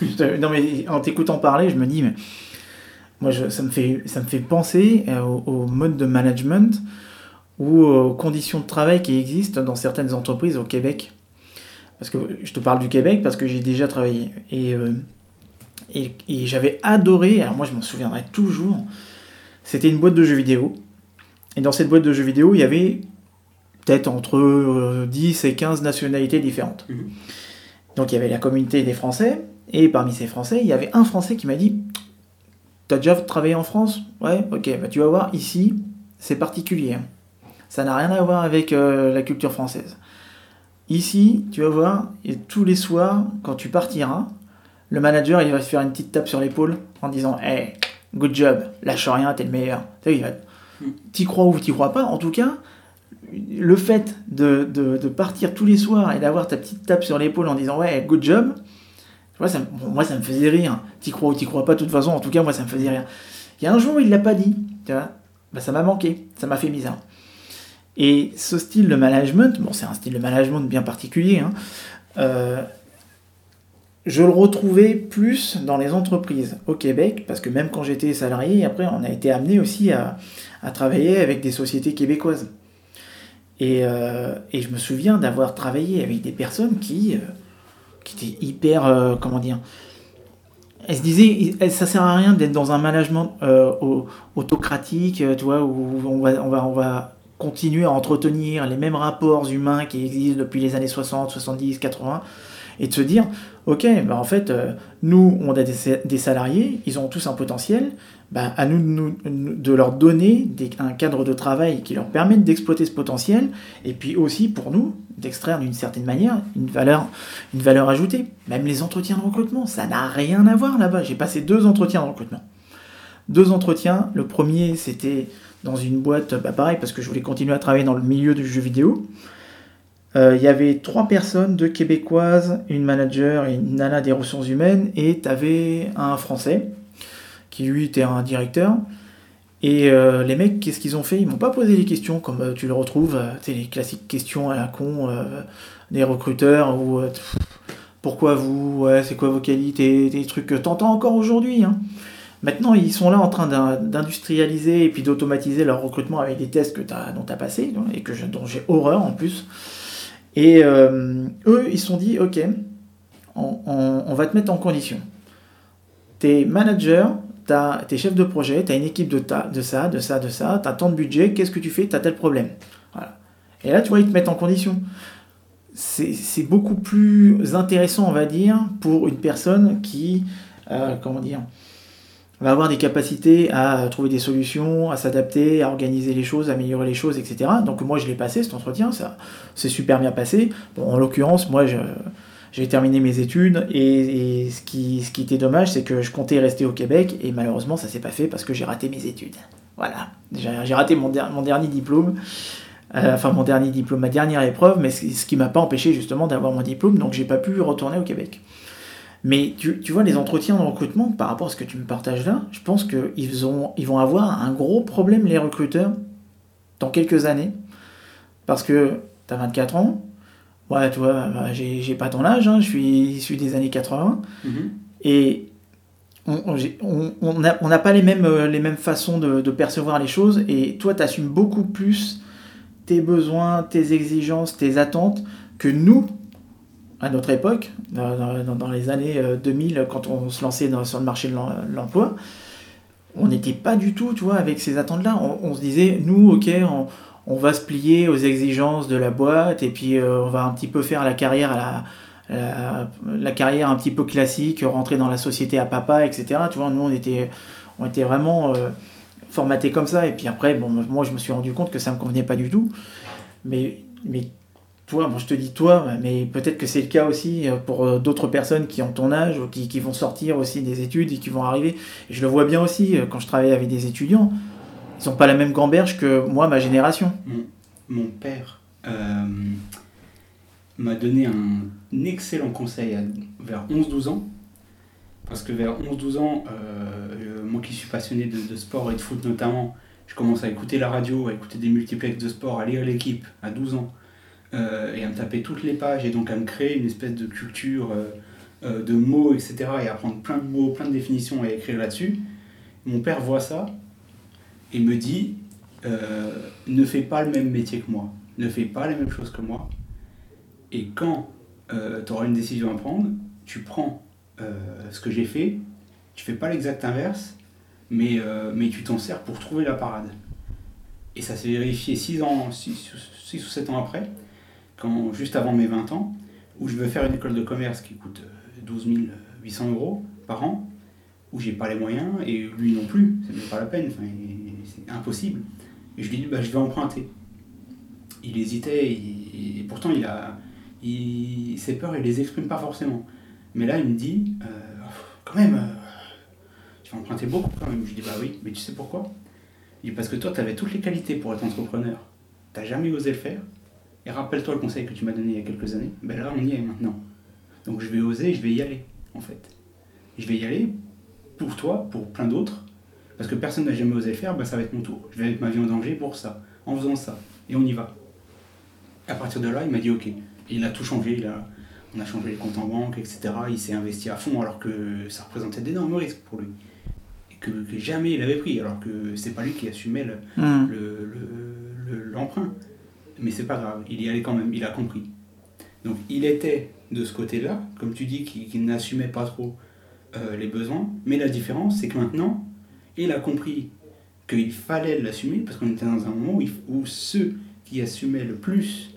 Non mais en t'écoutant parler, je me dis, mais moi je- ça, me fait, ça me fait penser euh, au, au mode de management ou aux conditions de travail qui existent dans certaines entreprises au Québec. Parce que je te parle du Québec parce que j'ai déjà travaillé. Et, euh, et, et j'avais adoré, alors moi je m'en souviendrai toujours, c'était une boîte de jeux vidéo. Et dans cette boîte de jeux vidéo, il y avait peut-être entre euh, 10 et 15 nationalités différentes. Mhm. Donc il y avait la communauté des Français, et parmi ces Français, il y avait un Français qui m'a dit T'as déjà travaillé en France? Ouais, ok, bah tu vas voir, ici, c'est particulier. hein. Ça n'a rien à voir avec euh, la culture française. Ici, tu vas voir, et tous les soirs, quand tu partiras, le manager, il va se faire une petite tape sur l'épaule en disant Hey, good job, lâche rien, t'es le meilleur. Tu T'y crois ou t'y crois pas, en tout cas, le fait de, partir tous les soirs et d'avoir ta petite tape sur l'épaule en disant Ouais, good job, moi ça, me faisait rire. T'y crois ou t'y crois pas, de toute façon, en tout cas, moi, ça me faisait rire. Il y a un jour où il l'a pas dit, tu vois, bah, ça m'a manqué, ça m'a fait bizarre. Et ce style de management, bon, c'est un style de management bien particulier, hein, euh, je le retrouvais plus dans les entreprises au Québec, parce que même quand j'étais salarié, après, on a été amené aussi à, travailler avec des sociétés québécoises. Et, euh, je me souviens d'avoir travaillé avec des personnes qui, euh, qui étaient hyper, comment dire, elles se disaient, ça sert à rien d'être dans un management autocratique, tu vois, où on va, on va, on va continuer à entretenir les mêmes rapports humains qui existent depuis les années 60, 70, 80, et de se dire, ok, bah en fait, euh, nous, on a des, salariés, ils ont tous un potentiel, bah à nous, de leur donner un cadre de travail qui leur permette d'exploiter ce potentiel, et puis aussi pour nous, d'extraire d'une certaine manière une valeur, une valeur ajoutée. Même les entretiens de recrutement, ça n'a rien à voir là-bas. J'ai passé deux entretiens de recrutement. Deux entretiens, le premier c'était dans une boîte, bah pareil, parce que je voulais continuer à travailler dans le milieu du jeu vidéo. Euh, il y avait trois personnes, deux québécoises, une manager une nana des ressources humaines, et tu avais un français, qui lui était un directeur. Et euh, les mecs, qu'est-ce qu'ils ont fait? Ils m'ont pas posé les questions comme euh, tu le retrouves, c'est les classiques questions à la con des recruteurs, ou pourquoi vous, c'est quoi vos qualités, des trucs que t'entends encore aujourd'hui. Hein. Maintenant, ils sont là en train d'industrialiser et puis d'automatiser leur recrutement avec des tests que as, dont tu as passé et que dont j'ai horreur en plus. Et euh, eux, ils se sont dit, ok, on, va te mettre en condition. T'es manager, t'es chef de projet, t'as une équipe de, de ça, de ça, de ça, t'as tant de budget, qu'est-ce que tu fais? T'as tel problème. Et là, tu vois, ils te mettent en condition. C'est beaucoup plus intéressant, on va dire, pour une personne qui, euh, comment dire, va avoir des capacités à trouver des solutions, à s'adapter, à organiser les choses, à améliorer les choses, etc. Donc moi je l'ai passé cet entretien, ça s'est super bien passé. En l'occurrence, moi j'ai terminé mes études et, ce, qui, ce qui était dommage, c'est que je comptais rester au Québec et malheureusement ça s'est pas fait parce que j'ai raté mes études. Voilà, j'ai raté mon, mon, dernier diplôme. Euh, enfin mon dernier diplôme, ma dernière épreuve, mais ce, ce qui m'a pas empêché justement d'avoir mon diplôme, donc j'ai pas pu retourner au Québec. Mais tu, vois, les entretiens de recrutement, par rapport à ce que tu me partages là, je pense qu'ils ils vont avoir un gros problème, les recruteurs, dans quelques années. Parce que tu as 24 ans, ouais, tu vois, bah, j'ai pas ton âge, hein, je suis issu des années 80. Mm-hmm. Et on n'a pas les mêmes, euh, les mêmes façons de, de percevoir les choses. Et toi, tu assumes beaucoup plus tes besoins, tes exigences, tes attentes que nous, à notre époque, dans, les années 2000, euh, quand on se lançait sur le marché de l'emploi, on n'était pas du tout, tu vois, avec ces attentes-là. On, se disait, nous, ok, on, va se plier aux exigences de la boîte et puis euh, on va un petit peu faire la carrière à la, carrière un petit peu classique, rentrer dans la société à papa, etc. Tu vois, nous, on était, on était vraiment euh, formatés comme ça. Et puis après, bon, moi, je me suis rendu compte que ça ne me convenait pas du tout. Mais, mais toi, bon, je te dis toi, mais peut-être que c'est le cas aussi euh, pour euh, d'autres personnes qui ont ton âge ou qui, vont sortir aussi des études et qui vont arriver. Et je le vois bien aussi quand je travaille avec des étudiants. Ils n'ont pas la même gamberge que moi, ma génération. Mon, père m'a donné un excellent conseil vers 11-12 ans. Parce que vers 11-12 ans, moi qui suis passionné de, sport et de foot notamment, je commence à écouter la radio, à écouter des multiplex de sport, à lire l'équipe à 12 ans. Euh, et à me taper toutes les pages et donc à me créer une espèce de culture euh, euh, de mots, etc. et à prendre plein de mots, plein de définitions et à écrire là-dessus. Mon père voit ça et me dit ne fais pas le même métier que moi, ne fais pas les mêmes choses que moi. Et quand tu auras une décision à prendre, tu prends ce que j'ai fait, tu fais pas l'exact inverse, mais, mais tu t'en sers pour trouver la parade. Et ça s'est vérifié 6 ans, 6 ou 7 ans après quand, juste avant mes 20 ans, où je veux faire une école de commerce qui coûte 12 euh, 800 euros par an, où j'ai pas les moyens, et lui non plus, c'est même pas la peine, impossible. Je lui dis, bah, je vais emprunter. Il hésitait, et, pourtant il a, il, ses peurs, il les exprime pas forcément. Mais là, il me dit, euh, quand même, euh, tu vas emprunter beaucoup quand même. Je dis, bah oui, mais tu sais pourquoi? Il dit, parce que toi, tu avais toutes les qualités pour être entrepreneur. Tu n'as jamais osé le faire. Et rappelle-toi le conseil que tu m'as donné il y a quelques années. Ben là, on y est maintenant. Donc je vais oser, je vais y aller, en fait. Je vais y aller pour toi, pour plein d'autres. Parce que personne n'a jamais osé le faire, ben ça va être mon tour. Je vais mettre ma vie en danger pour ça, en faisant ça. Et on y va. À partir de là, il m'a dit ok. Et il a tout changé. Il a, on a changé les comptes en banque, etc. Il s'est investi à fond alors que ça représentait d'énormes risques pour lui. Et que, que jamais il avait pris, alors que c'est pas lui qui assumait le- Hmm. le- le- le- l'emprunt. Mais c'est pas grave, il y allait quand même, il a compris. Donc il était de ce côté-là, comme tu dis, qui, qui n'assumait pas trop euh, les besoins. Mais la différence, c'est que maintenant, il a compris qu'il fallait l'assumer, parce qu'on était dans un moment où, il- où ceux qui assumaient le plus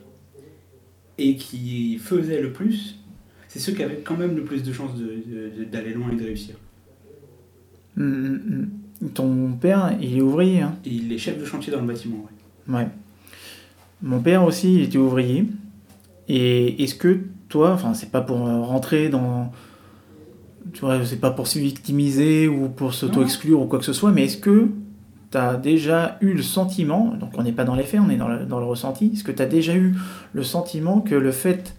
et qui faisaient le plus, c'est ceux qui avaient quand même le plus de chances d'aller loin et de réussir. Hmm, hmm, hmm. Ton père, il est ouvrier, hein? Il est chef de chantier dans le bâtiment. ouais. Ouais. Mon père aussi, il était ouvrier. Et est-ce que toi, enfin, c'est pas pour rentrer dans. Tu vois, c'est pas pour se victimiser ou pour s'auto-exclure ou quoi que ce soit, mais est-ce que tu as déjà eu le sentiment, donc on n'est pas dans les faits, on est dans le, dans le ressenti, est-ce que tu as déjà eu le sentiment que le fait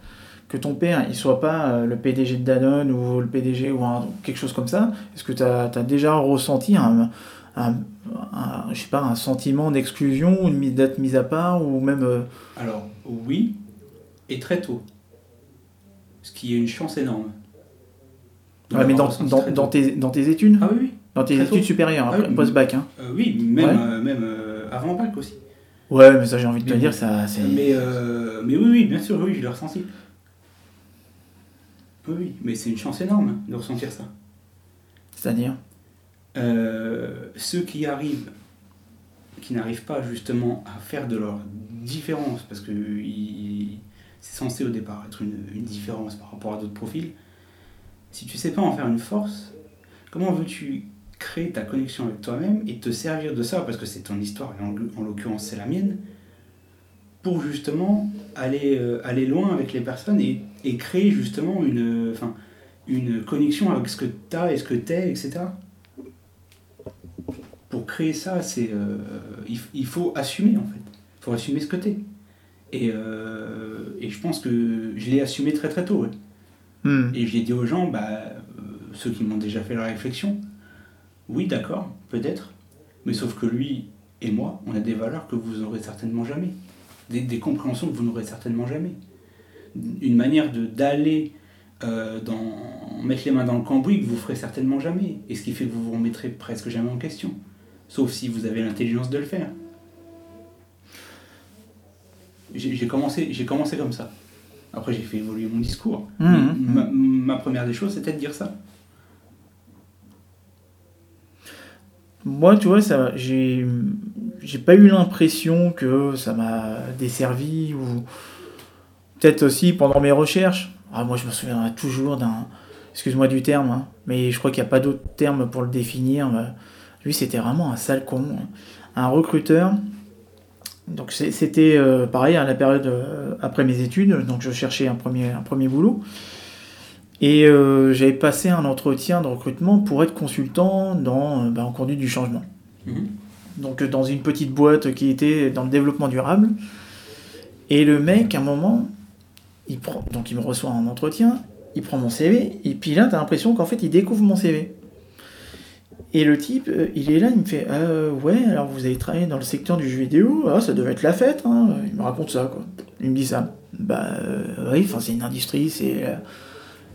que ton père il soit pas euh, le PDG de Danone ou le PDG ou un- quelque chose comme ça, est-ce que tu as, déjà ressenti un, un, un- je sais pas, un sentiment d'exclusion, une mise- d'être mise à part ou même. euh, Alors, oui, et très tôt. Ce qui est une chance énorme. Ouais, mais l'avoir dans, dans, tes, dans tes études Ah oui, oui. Dans tes très études tôt. supérieures, Ah oui. post-bac. Hein. Euh, oui, même, Ouais. euh, même euh, avant bac aussi. Ouais, mais ça, j'ai envie de te Mais- dire, ça. Mais, mais oui, oui, bien sûr, oui, je l'ai ressenti. Oui, oui, mais c'est une chance énorme de ressentir ça. C'est-à-dire? Ceux qui arrivent, qui n'arrivent pas justement à faire de leur différence, parce que c'est censé au départ être une, une différence par rapport à d'autres profils, si tu sais pas en faire une force, comment veux-tu créer ta connexion avec toi-même et te servir de ça, parce que c'est ton histoire, et en, en l'occurrence c'est la mienne, pour justement aller, euh, loin avec les personnes et, créer justement une, enfin, une connexion avec ce que tu as et ce que tu etc pour créer ça, c'est euh, il, faut assumer en fait. Il faut assumer ce que t'es. Et, euh, et je pense que je l'ai assumé très très tôt. Hmm. Et j'ai dit aux gens, bah, euh, ceux qui m'ont déjà fait la réflexion, oui d'accord, peut-être, mais sauf que lui et moi, on a des valeurs que vous n'aurez certainement jamais. Des, compréhensions que vous n'aurez certainement jamais. Une manière d'aller euh, dans mettre les mains dans le cambouis que vous ferez certainement jamais. Et ce qui fait que vous vous remettrez presque jamais en question. Sauf si vous avez l'intelligence de le faire. J'ai commencé, j'ai commencé comme ça. Après, j'ai fait évoluer mon discours. Mhm. Mais ma, ma première des choses, c'était de dire ça. Moi, tu vois, ça, j'ai, j'ai pas eu l'impression que ça m'a desservi ou peut-être aussi pendant mes recherches. Ah, moi, je me souviendrai toujours d'un, excuse-moi du terme, hein, mais je crois qu'il n'y a pas d'autre terme pour le définir. Lui, c'était vraiment un sale con, hein. un recruteur. Donc c'était euh, pareil à la période euh, après mes études, donc je cherchais un premier, un premier boulot. Et euh, j'avais passé un entretien de recrutement pour être consultant dans, bah, en conduite du changement. Mhm. Donc dans une petite boîte qui était dans le développement durable. Et le mec, à un moment, il prend, donc il me reçoit en entretien, il prend mon CV, et puis là, t'as l'impression qu'en fait, il découvre mon CV. Et le type, euh, il est là, il me fait euh, Ouais, alors vous avez travaillé dans le secteur du jeu vidéo, ah, ça devait être la fête. hein. Il me raconte ça, quoi. Il me dit ça. Bah euh, oui, c'est une industrie, c'est.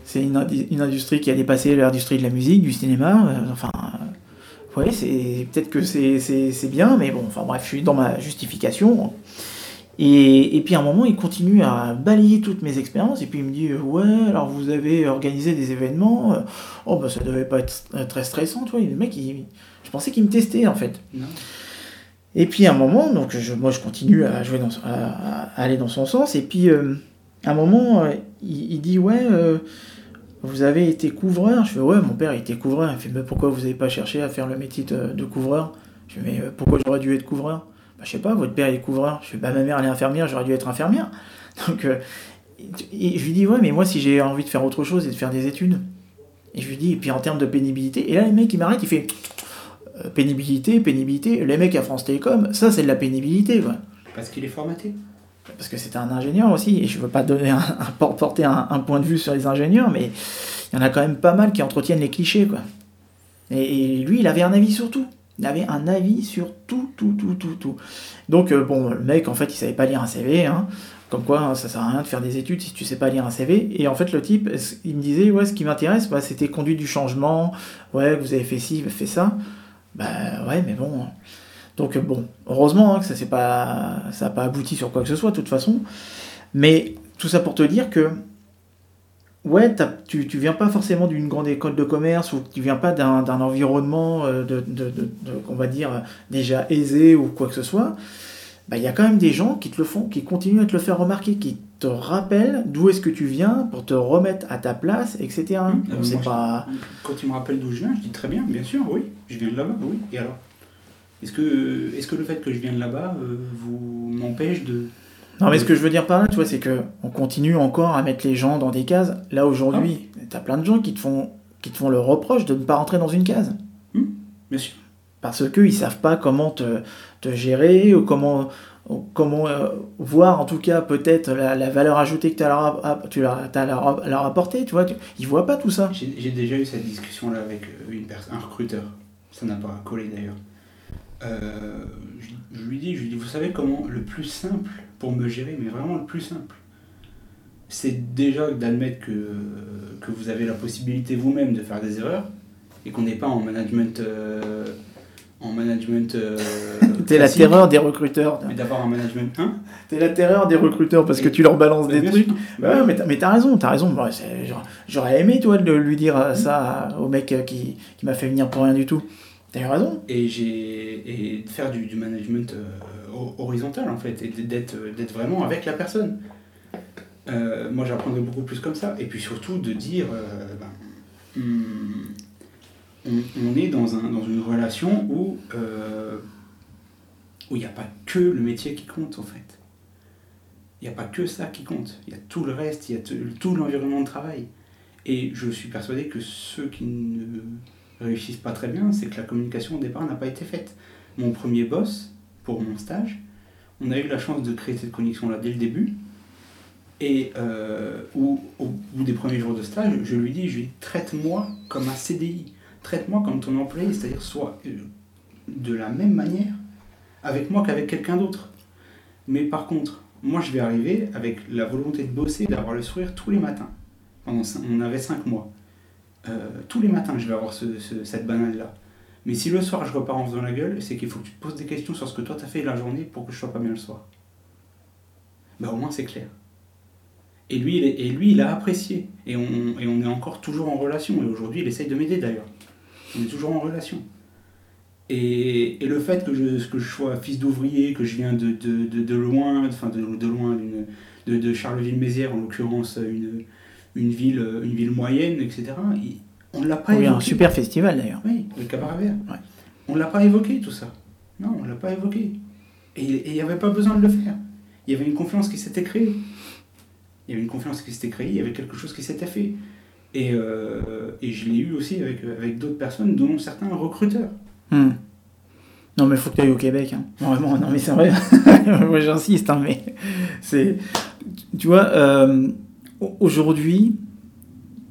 c'est une, industrie qui a dépassé l'industrie de la musique, du cinéma. enfin, ouais, peut-être que c'est bien, mais bon, enfin bref, je suis dans ma justification. Et, et puis à un moment, il continue à balayer toutes mes expériences, et puis il me dit Ouais, alors vous avez organisé des événements, euh, oh bah ça devait pas être euh, très stressant, tu vois. Et le mec, il- je pensais qu'il me testait en fait. Non. Et puis à un moment, donc je, moi je continue à jouer dans, à, à aller dans son sens. Et puis euh, à un moment, euh, il, il dit ouais, euh, vous avez été couvreur. Je fais ouais, mon père il était couvreur. Il fait mais pourquoi vous n'avez pas cherché à faire le métier de, de couvreur? Je fais mais pourquoi j'aurais dû être couvreur? Bah, je sais pas, votre père est couvreur. Je fais bah ma mère elle est infirmière, j'aurais dû être infirmière. Donc euh, et je lui dis ouais, mais moi si j'ai envie de faire autre chose et de faire des études. Et je lui dis, et puis en termes de pénibilité, et là, le mec, il m'arrête, il fait euh, pénibilité, pénibilité. Les mecs à France Télécom, ça, c'est de la pénibilité, quoi. Parce qu'il est formaté. Parce que c'était un ingénieur aussi, et je veux pas donner un, porter un, point de vue sur les ingénieurs, mais il y en a quand même pas mal qui entretiennent les clichés, quoi. Et, lui, il avait un avis sur tout. Avait un avis sur tout, tout, tout, tout, tout. Donc, euh, bon, le mec, en fait, il savait pas lire un CV, hein. Comme quoi, hein, ça sert à rien de faire des études si tu sais pas lire un CV. Et en fait, le type, il me disait, ouais, ce qui m'intéresse, bah, c'était conduite du changement. Ouais, vous avez fait ci, fait ça. Bah ouais, mais bon. Hein. Donc bon, heureusement hein, que ça n'a pas, ça pas abouti sur quoi que ce soit, de toute façon. Mais tout ça pour te dire que, ouais, tu, tu viens pas forcément d'une grande école de commerce ou tu viens pas d'un environnement, euh, de, de, de, on va dire, déjà aisé ou quoi que ce soit bah, il y a quand même des gens qui te le font, qui continuent à te le faire remarquer, qui te rappellent d'où est-ce que tu viens pour te remettre à ta place, etc. Mmh, euh, pas... Quand tu me rappelles d'où je viens, je dis très bien, bien sûr, oui, je viens de là-bas, oui. Et alors? Est-ce que, est que le fait que je viens de là-bas euh, vous m'empêche de... Non, mais ce que je veux dire par là, tu vois, c'est que on continue encore à mettre les gens dans des cases. Là, aujourd'hui, ah. tu as plein de gens qui te, font, qui te font le reproche de ne pas rentrer dans une case. Mmh, bien sûr parce qu'ils ne savent pas comment te, te, gérer ou comment, comment euh, voir en tout cas peut-être la, valeur ajoutée que tu as, tu as, as leur, leur apporter, tu vois, ils ne voient pas tout ça. J'ai déjà eu cette discussion-là avec euh, une personne, un recruteur, ça n'a pas collé d'ailleurs. Euh, je, lui dis, je lui dis, vous savez comment le plus simple pour me gérer, mais vraiment le plus simple, c'est déjà d'admettre que, que vous avez la possibilité vous-même de faire des erreurs et qu'on n'est pas en management en management. Euh, T'es la terreur des recruteurs. Mais d'avoir un management. Hein T'es la terreur des recruteurs parce que tu leur balances des trucs. Bah ouais, mais t'as raison, t'as raison. J'aurais aimé, toi, de lui dire ça au mec qui, qui m'a fait venir pour rien du tout. T'as raison. Et, et de faire du, du management euh, horizontal, en fait, et d'être, d'être vraiment avec la personne. Euh, moi, j'apprendrais beaucoup plus comme ça. Et puis surtout, de dire. Ben, hmm, on, est dans, un, dans, une relation où euh, où il n'y a pas que le métier qui compte en fait. Il n'y a pas que ça qui compte. Il y a tout le reste, il y a tout l'environnement de travail. Et je suis persuadé que ceux qui ne réussissent pas très bien, c'est que la communication au départ n'a pas été faite. Mon premier boss, pour mon stage, on a eu la chance de créer cette connexion-là dès le début. Et euh, où, au bout des premiers jours de stage, je lui dis, je lui traite-moi comme un CDI traite-moi comme ton employé, c'est-à-dire soit euh, de la même manière avec moi qu'avec quelqu'un d'autre. Mais par contre, moi je vais arriver avec la volonté de bosser, d'avoir le sourire tous les matins. Pendant on avait cinq mois. Euh, tous les matins, je vais avoir cette banane-là. Mais si le soir je repars en faisant la gueule, c'est qu'il faut que tu te poses des questions sur ce que toi t'as fait la journée pour que je sois pas bien le soir. Ben au moins c'est clair. Et lui, il et lui, il a apprécié. Et on, et on est encore toujours en relation. Et aujourd'hui, il essaye de m'aider d'ailleurs on est toujours en relation. Et, et, le fait que je, que je sois fils d'ouvrier, que je viens de, de, de, loin, enfin de, de loin, de, de Charleville-Mézières, en l'occurrence une, une, ville, une ville moyenne, etc., on ne l'a pas évoqué. un super festival d'ailleurs. Oui, le Cabaret Vert. On ne l'a pas évoqué tout ça. Non, on ne l'a pas évoqué. Et il n'y avait pas besoin de le faire. Il y avait une confiance qui s'était créée. Il y avait une confiance qui s'était créée, il y avait quelque chose qui s'était fait. Et, euh, et je l'ai eu aussi avec, avec d'autres personnes, dont certains recruteurs. Hmm. Non, mais il faut que tu ailles au Québec. Hein. Vraiment, non, mais c'est vrai. Moi, j'insiste, hein, mais c'est. Tu vois, euh, aujourd'hui,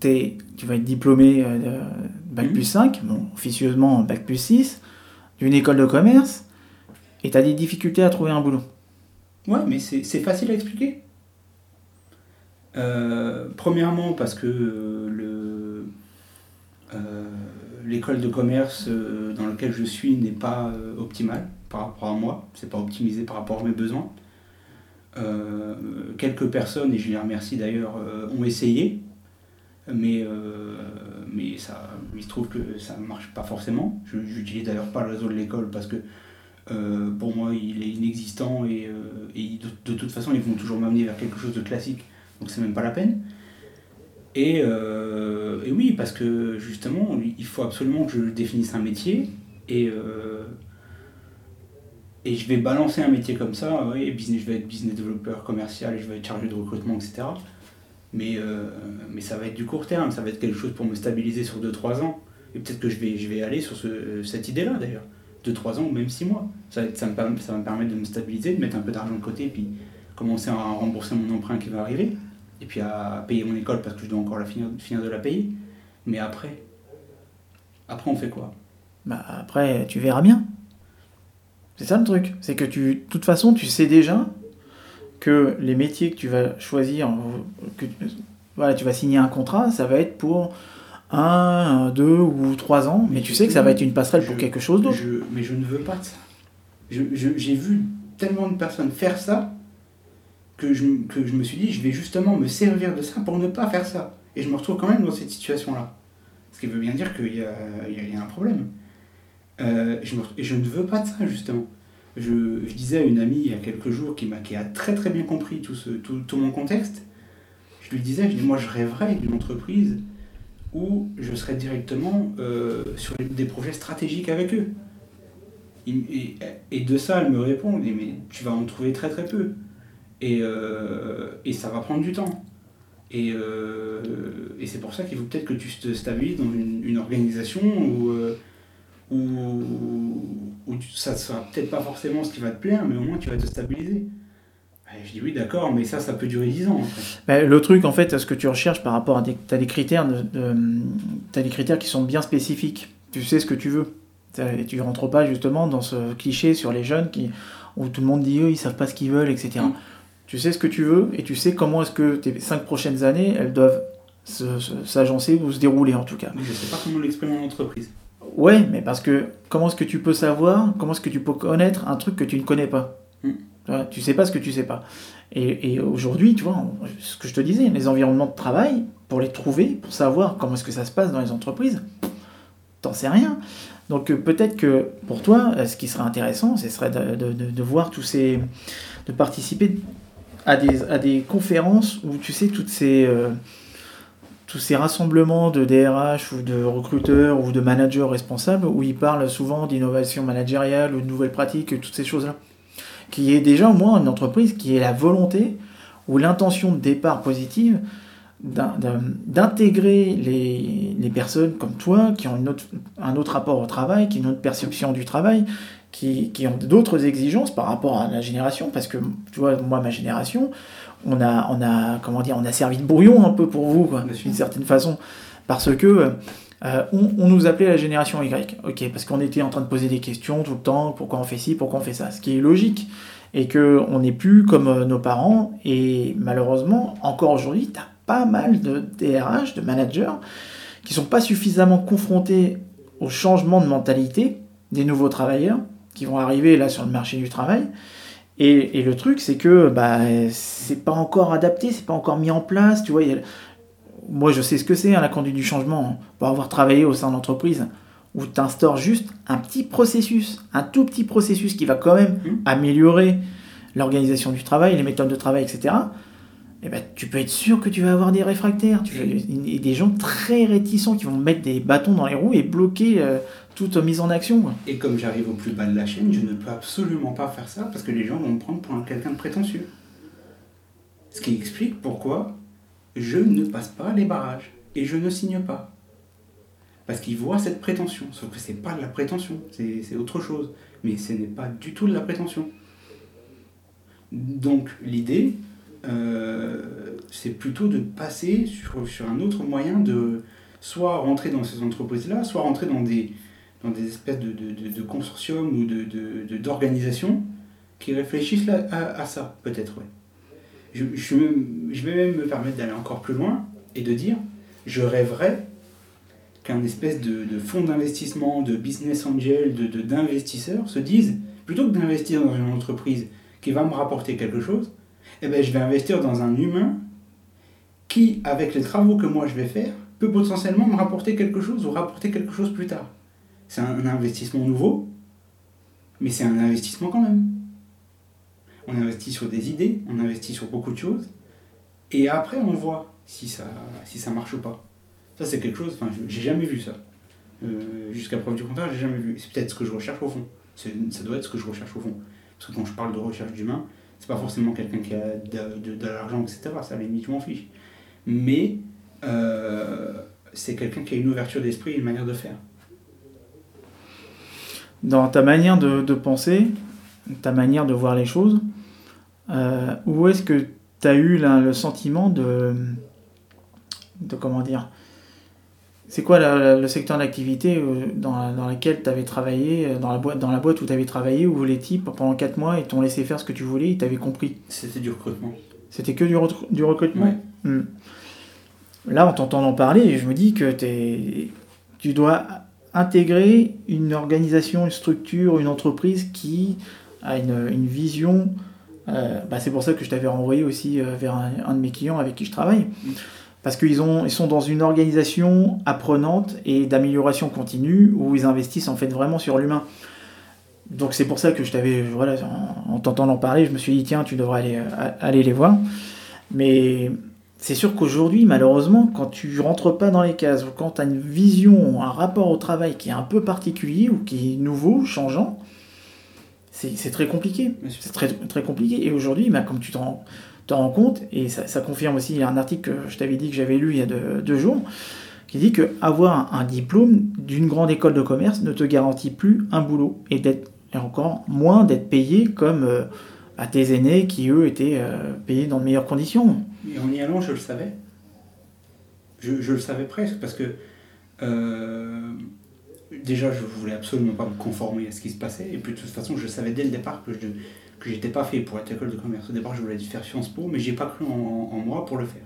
es, tu vas être diplômé euh, de Bac plus 5, bon, officieusement Bac plus 6, d'une école de commerce, et tu as des difficultés à trouver un boulot. Ouais, mais c'est facile à expliquer. Euh, premièrement, parce que euh, l'école de commerce dans laquelle je suis n'est pas optimale par rapport à moi, c'est pas optimisé par rapport à mes besoins. quelques personnes, et je les remercie d'ailleurs, ont essayé, mais, mais ça, il se trouve que ça ne marche pas forcément. Je n'utilise d'ailleurs pas le réseau de l'école parce que pour moi il est inexistant et, et de, toute façon ils vont toujours m'amener vers quelque chose de classique donc c'est même pas la peine. Et, euh, et, oui, parce que justement, il faut absolument que je définisse un métier et, euh, et je vais balancer un métier comme ça, oui, business, je vais être business développeur commercial et je vais être chargé de recrutement, etc. Mais, euh, mais ça va être du court terme, ça va être quelque chose pour me stabiliser sur 2-3 ans. Et peut-être que je vais, aller sur ce, cette idée-là d'ailleurs. 2-3 ans ou même 6 mois. Ça, ça, me, ça va me permettre de me stabiliser, de mettre un peu d'argent de côté, puis commencer à rembourser mon emprunt qui va arriver. Et puis à payer mon école parce que je dois encore la finir, finir de la payer. Mais après, après on fait quoi? Bah après, tu verras bien. C'est ça le truc. C'est que de toute façon, tu sais déjà que les métiers que tu vas choisir, que voilà, tu vas signer un contrat, ça va être pour un, deux ou trois ans, mais, tu sais que ça va être une passerelle pour quelque chose d'autre. Mais je ne veux pas de ça. J'ai vu tellement de personnes faire ça que je, que je me suis dit, je vais justement me servir de ça pour ne pas faire ça. Et je me retrouve quand même dans cette situation-là. Ce qui veut bien dire qu'il y, y, y a, un problème. Euh, je et je ne veux pas de ça, justement. Je, disais à une amie il y a quelques jours qui, a, qui a très très bien compris tout, ce, tout, tout, mon contexte, je lui disais, je dis, moi je rêverais d'une entreprise où je serais directement euh, sur des projets stratégiques avec eux. Et, de ça, elle me répond, mais tu vas en trouver très très peu. Et, euh, et ça va prendre du temps. Et, euh, et c'est pour ça qu'il faut peut-être que tu te stabilises dans une, organisation où, où, ça ne sera peut-être pas forcément ce qui va te plaire, mais au moins tu vas te stabiliser. je dis oui, d'accord, mais ça, ça peut durer 10 ans. le truc, en fait, ce que tu recherches par rapport à des, as des critères, de, as des critères qui sont bien spécifiques. Tu sais ce que tu veux. Tu rentres pas justement dans ce cliché sur les jeunes qui, où tout le monde dit eux, ils savent pas ce qu'ils veulent, etc. Tu sais ce que tu veux et tu sais comment est-ce que tes cinq prochaines années, elles doivent s'agencer ou se dérouler en tout cas. Mais je sais pas comment l'exprimer en entreprise. Ouais, mais parce que comment est-ce que tu peux savoir, comment est-ce que tu peux connaître un truc que tu ne connais pas? Mm. Tu sais pas ce que tu sais pas. Et, et aujourd'hui, tu vois, ce que je te disais, les environnements de travail, pour les trouver, pour savoir comment est-ce que ça se passe dans les entreprises, t'en sais rien. Donc euh, peut-être que pour toi, euh, ce qui serait intéressant, ce serait de, de, de, de voir tous ces... de participer à des, à des conférences où tu sais toutes ces, euh, tous ces rassemblements de DRH ou de recruteurs ou de managers responsables où ils parlent souvent d'innovation managériale ou de nouvelles pratiques, toutes ces choses-là. Qui est déjà au moins une entreprise qui ait la volonté ou l'intention de départ positive d'intégrer les, personnes comme toi qui ont un autre rapport au travail, qui ont une autre perception du travail, qui, qui ont d'autres exigences par rapport à la génération, parce que tu vois, moi, ma génération, on a, on a, comment dire, on a servi de brouillon un peu pour vous, d'une certaine façon, parce que euh, on, on, nous appelait la génération Y, ok, parce qu'on était en train de poser des questions tout le temps, pourquoi on fait ci, pourquoi on fait ça, ce qui est logique, et que on n'est plus comme euh, nos parents, et malheureusement, encore aujourd'hui, tu as pas mal de DRH, de managers, qui sont pas suffisamment confrontés au changement de mentalité des nouveaux travailleurs, qui vont arriver là sur le marché du travail. Et, et le truc, c'est que bah, c'est pas encore adapté, c'est pas encore mis en place. Tu vois, moi, je sais ce que c'est hein, la conduite du changement. Pour avoir travaillé au sein d'entreprise où tu instaures juste un petit processus, un tout petit processus qui va quand même mmh. améliorer l'organisation du travail, les méthodes de travail, etc. Et ben, tu peux être sûr que tu vas avoir des réfractaires, tu et des gens très réticents qui vont mettre des bâtons dans les roues et bloquer euh, toute mise en action. Et comme j'arrive au plus bas de la chaîne, je ne peux absolument pas faire ça parce que les gens vont me prendre pour quelqu'un de prétentieux. Ce qui explique pourquoi je ne passe pas les barrages et je ne signe pas. Parce qu'ils voient cette prétention. Sauf que c'est pas de la prétention, c'est autre chose. Mais ce n'est pas du tout de la prétention. Donc l'idée, c'est plutôt de passer sur, sur un autre moyen de soit rentrer dans ces entreprises-là, soit rentrer dans des, dans des espèces de, de, de, consortiums ou d'organisations de, qui réfléchissent à, à, ça, peut-être, ouais. Je, je, vais même me permettre d'aller encore plus loin et de dire, je rêverais qu'un espèce de, fonds d'investissement, de business angel, d'investisseurs se disent, plutôt que d'investir dans une entreprise qui va me rapporter quelque chose, eh ben, je vais investir dans un humain qui, avec les travaux que moi je vais faire, peut potentiellement me rapporter quelque chose ou rapporter quelque chose plus tard. C'est un investissement nouveau, mais c'est un investissement quand même. On investit sur des idées, on investit sur beaucoup de choses, et après on voit si ça, si ça marche ou pas. Ça c'est quelque chose, enfin j'ai jamais vu ça. Euh, Jusqu'à preuve du contraire, j'ai jamais vu. C'est peut-être ce que je recherche au fond. Ça doit être ce que je recherche au fond. Parce que quand je parle de recherche d'humain, c'est pas forcément quelqu'un qui a de, l'argent, etc. Ça, à la limite, m'en fiche. mais euh, c'est quelqu'un qui a une ouverture d'esprit et une manière de faire. Dans ta manière de, penser, ta manière de voir les choses, euh, où est-ce que tu as eu le sentiment de, de comment dire c'est quoi la- le secteur d'activité euh, dans, dans lequel tu avais travaillé, euh, dans la boîte, dans la boîte où tu avais travaillé, où les types, pendant 4 mois, ils t'ont laissé faire ce que tu voulais, ils t'avaient compris? C'était du recrutement. C'était que du, recru- du recrutement? Ouais. Hmm. Là, en t'entendant parler, je me dis que t'es- tu dois intégrer une organisation, une structure, une entreprise qui a une, une vision. euh, bah, c'est pour ça que je t'avais renvoyé aussi vers un, un de mes clients avec qui je travaille. Parce qu'ils ont- ils sont dans une organisation apprenante et d'amélioration continue où ils investissent en fait vraiment sur l'humain. Donc c'est pour ça que je t'avais, voilà, en, en t'entendant parler, je me suis dit tiens, tu devrais aller, euh, aller les voir. Mais c'est sûr qu'aujourd'hui, malheureusement, quand tu rentres pas dans les cases, ou quand tu as une vision, un rapport au travail qui est un peu particulier ou qui est nouveau, changeant, c'est très compliqué. C'est très, très compliqué. Et aujourd'hui, bah, comme tu t'en rends- t'en rends compte, et ça, confirme aussi, un article que je t'avais dit que j'avais lu il y a deux, jours, qui dit que avoir un, diplôme d'une grande école de commerce ne te garantit plus un boulot et d'être et encore moins d'être payé comme euh, à tes aînés qui eux étaient euh, payés dans de meilleures conditions. Et en y allant, je le savais. Je, je le savais presque parce que euh, déjà, je voulais absolument pas me conformer à ce qui se passait. Et puis de toute façon, je savais dès le départ que je que j'étais pas fait pour être école de commerce. Au départ, je voulais faire Sciences Po, mais j'ai pas cru en, moi pour le faire.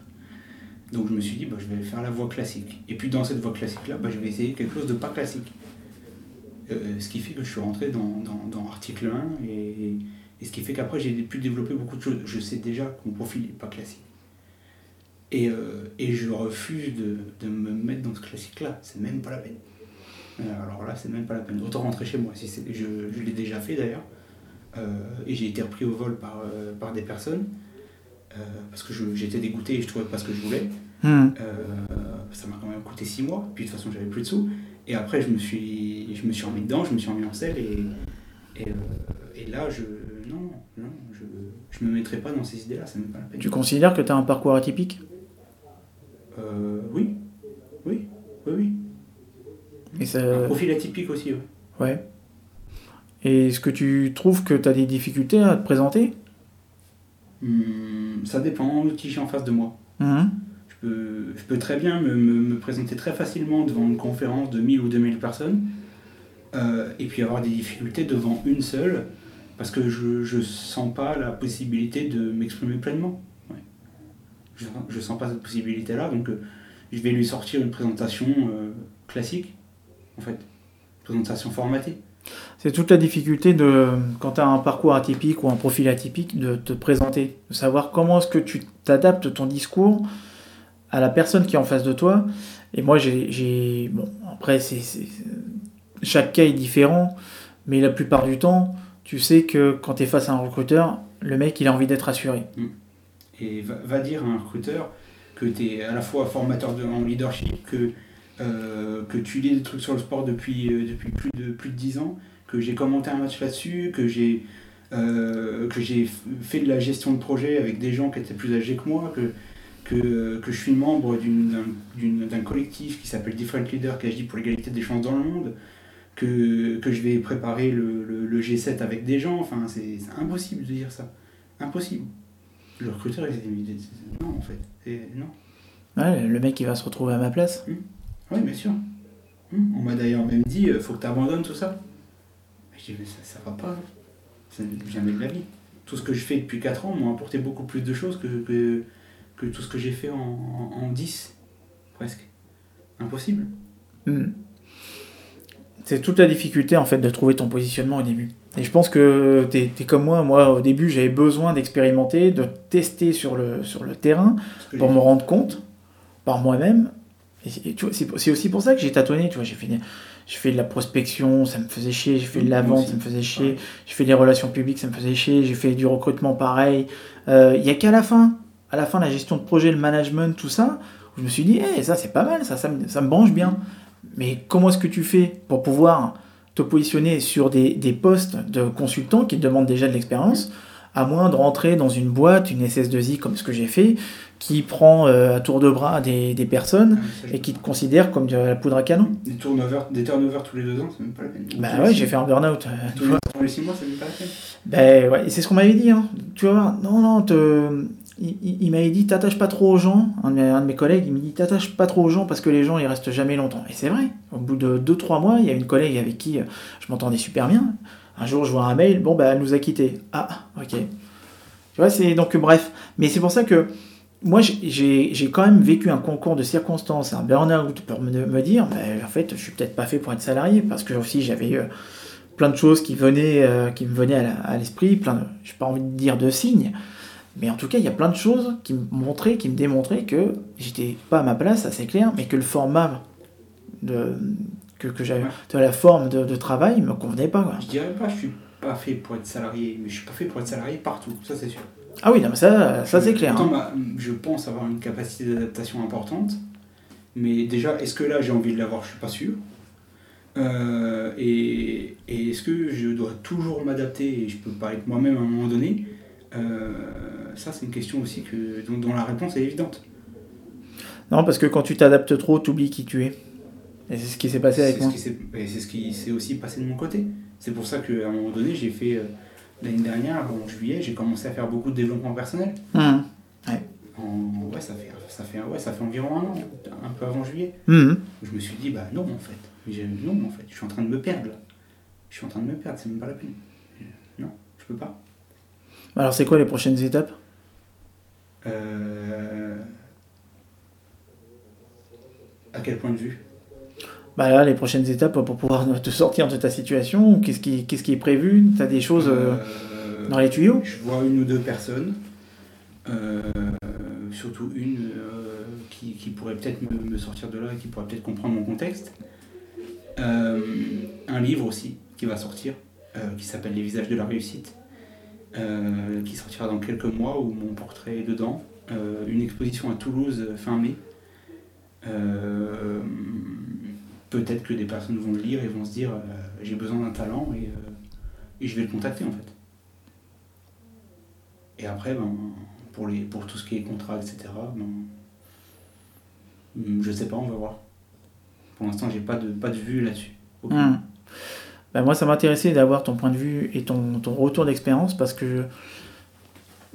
Donc je me suis dit, bah, je vais faire la voie classique. Et puis dans cette voie classique-là, bah, je vais essayer quelque chose de pas classique. Euh, ce qui fait que je suis rentré dans, dans, dans article 1 et, et ce qui fait qu'après j'ai pu développer beaucoup de choses. Je sais déjà que mon profil n'est pas classique. Et, euh, et je refuse de, de me mettre dans ce classique-là. C'est même pas la peine. Euh, Alors là, c'est même pas la peine. Autant rentrer chez moi. Si je l'ai déjà fait d'ailleurs. Euh, et j'ai été repris au vol par, euh, par des personnes. euh, parce que j'étais dégoûté et je trouvais pas ce que je voulais. Euh, ça m'a quand même coûté 6 mois, puis de toute façon j'avais plus de sous. Et après je me suis, je me suis remis dedans, je me suis remis en selle et, et, et là je. Non, non, je, je me mettrai pas dans ces idées-là, même pas la peine. Tu considères que tu as un parcours atypique? Euh, oui, oui, oui, oui. et, Un ça, profil atypique aussi, ouais. ouais. Et est-ce que tu trouves que tu as des difficultés à te présenter? Hum, ça dépend de qui j'ai en face de moi. Mhm. Je peux, je peux très bien me, me- me présenter très facilement devant une conférence de 1000 ou 2000 personnes euh, et puis avoir des difficultés devant une seule parce que je ne sens pas la possibilité de m'exprimer pleinement. Ouais. Je ne sens pas cette possibilité-là, donc euh, je vais lui sortir une présentation euh, classique, en fait, présentation formatée. C'est toute la difficulté de, quand tu as un parcours atypique ou un profil atypique, de te présenter, de savoir comment est-ce que tu t'adaptes ton discours à la personne qui est en face de toi. Et moi, j'ai. Bon, après, c'est, chaque cas est différent, mais la plupart du temps, tu sais que quand tu es face à un recruteur, le mec, il a envie d'être assuré. Et va, va dire à un recruteur que tu es à la fois formateur de, en leadership, que, euh, que tu lis des trucs sur le sport depuis, euh, depuis plus, de, plus de 10 ans, que j'ai commenté un match là-dessus, que j'ai euh, que j'ai fait de la gestion de projet avec des gens qui étaient plus âgés que moi, que, que, que je suis membre d'un collectif qui s'appelle Different Leader, qui agit pour l'égalité des chances dans le monde, que, que je vais préparer le, le- le G7 avec des gens. Enfin, c'est impossible de dire ça. Impossible. Le recruteur, il s'est dit, non, en fait. C'est- Non. Ouais, le mec, il va se retrouver à ma place. Oui, bien sûr. Hum, On m'a d'ailleurs même dit, euh, faut que tu abandonnes tout ça. Je dis, mais ça, ça va pas. Ça, jamais de la vie. Tout ce que je fais depuis 4 ans m'a apporté beaucoup plus de choses que, que, que tout ce que j'ai fait en, en, en 10, presque. Impossible. Hmm. C'est toute la difficulté en fait de trouver ton positionnement au début. Et je pense que tu es, comme moi, moi au début j'avais besoin d'expérimenter, de tester sur le, sur le terrain pour j'ai me rendre compte par moi-même. Et, et tu vois, c'est aussi pour ça que j'ai tâtonné, tu vois, j'ai fait, j'ai fait de la prospection, ça me faisait chier, j'ai fait de la vente, ça me faisait chier, Ouais. j'ai fait des relations publiques, ça me faisait chier, j'ai fait du recrutement pareil. Euh, Il y a qu'à la fin, à la fin la gestion de projet, le management, tout ça, où je me suis dit, Eh, ça c'est pas mal, ça, ça, me, ça me branche bien. Mais comment est-ce que tu fais pour pouvoir te positionner sur des, des postes de consultant qui te demandent déjà de l'expérience, à moins de rentrer dans une boîte, une SS2I comme ce que j'ai fait, qui prend euh, à tour de bras des, des personnes et qui te considère comme de la poudre à canon. Des turnovers, des turnovers tous les deux ans, c'est même pas la peine. Bah ouais, j'ai fait un burn-out. euh, Tous les, tous les six mois, c'est même pas la peine. Ben ouais, et c'est ce qu'on m'avait dit. Hein. Tu vas voir, non, non, te... il, il- il m'avait dit t'attaches pas trop aux gens. Un de, mes, un de mes collègues, il me dit t'attaches pas trop aux gens parce que les gens ils restent jamais longtemps. Et c'est vrai. Au bout de 2-3 mois, il y a une collègue avec qui euh, je m'entendais super bien. Un jour, je vois un mail, bon, bah, elle nous a quittés. Ah, ok. Tu vois, c'est donc bref. Mais c'est pour ça que moi, j'ai- quand même vécu un concours de circonstances, un burn-out pour me, me dire, bah, en fait, je suis peut-être pas fait pour être salarié parce que aussi j'avais eu plein de choses qui venaient, euh, me venaient à l'esprit, plein de, j'ai pas envie de dire de signes, mais en tout cas, il y a plein de choses qui me montraient, qui me démontraient que j'étais pas à ma place, ça c'est clair, mais que le format de, que, que j'avais, Ouais. de la forme de, de travail me convenait pas. quoi. Je dirais pas, je suis pas fait pour être salarié, mais je suis pas fait pour être salarié partout, ça c'est sûr. Ah oui, non, mais ça, ça c'est clair. Hein. bah, je pense avoir une capacité d'adaptation importante, mais déjà, est-ce que là j'ai envie de l'avoir? Je suis pas sûr. Euh, et et est-ce que je dois toujours m'adapter et je peux pas être moi-même à un moment donné? Euh, Ça, c'est une question aussi que, dont, dont la réponse est évidente. Non, parce que quand tu t'adaptes trop, tu oublies qui tu es. Et c'est ce qui s'est passé avec moi. ce et c'est ce qui s'est aussi passé de mon côté. C'est pour ça qu'à un moment donné, j'ai fait euh, l'année dernière, en juillet, j'ai commencé à faire beaucoup de développement personnel. En, ouais, ça fait, ça, fait, ouais, ça fait environ un an, un peu avant juillet. hum. Je me suis dit, bah non, en fait. Non, en fait, je suis en train de me perdre là. Je suis en train de me perdre, c'est même pas la peine. Non, je peux pas. Alors, c'est quoi les prochaines étapes? Euh... À quel point de vue? Bah là, les prochaines étapes pour pouvoir te sortir de ta situation, qu'est-ce qui, qu'est-ce qui est prévu? Tu as des choses euh, Euh, dans les tuyaux? Je vois une ou deux personnes, euh, surtout une euh, qui, qui pourrait peut-être me, me sortir de là, qui pourrait peut-être comprendre mon contexte. Un livre aussi qui va sortir, qui s'appelle Les visages de la réussite, qui sortira dans quelques mois où mon portrait est dedans. Une exposition à Toulouse fin mai. Euh, peut-être que des personnes vont le lire et vont se dire euh, j'ai besoin d'un talent et, euh, et je vais le contacter en fait. Et après, ben, pour, les, pour tout ce qui est contrat, etc., ben, hmm, je sais pas, on va voir. Pour l'instant, j'ai pas de, pas de vue là-dessus. Hum. Bah, moi, ça m'intéressait d'avoir ton point de vue et ton, retour d'expérience parce que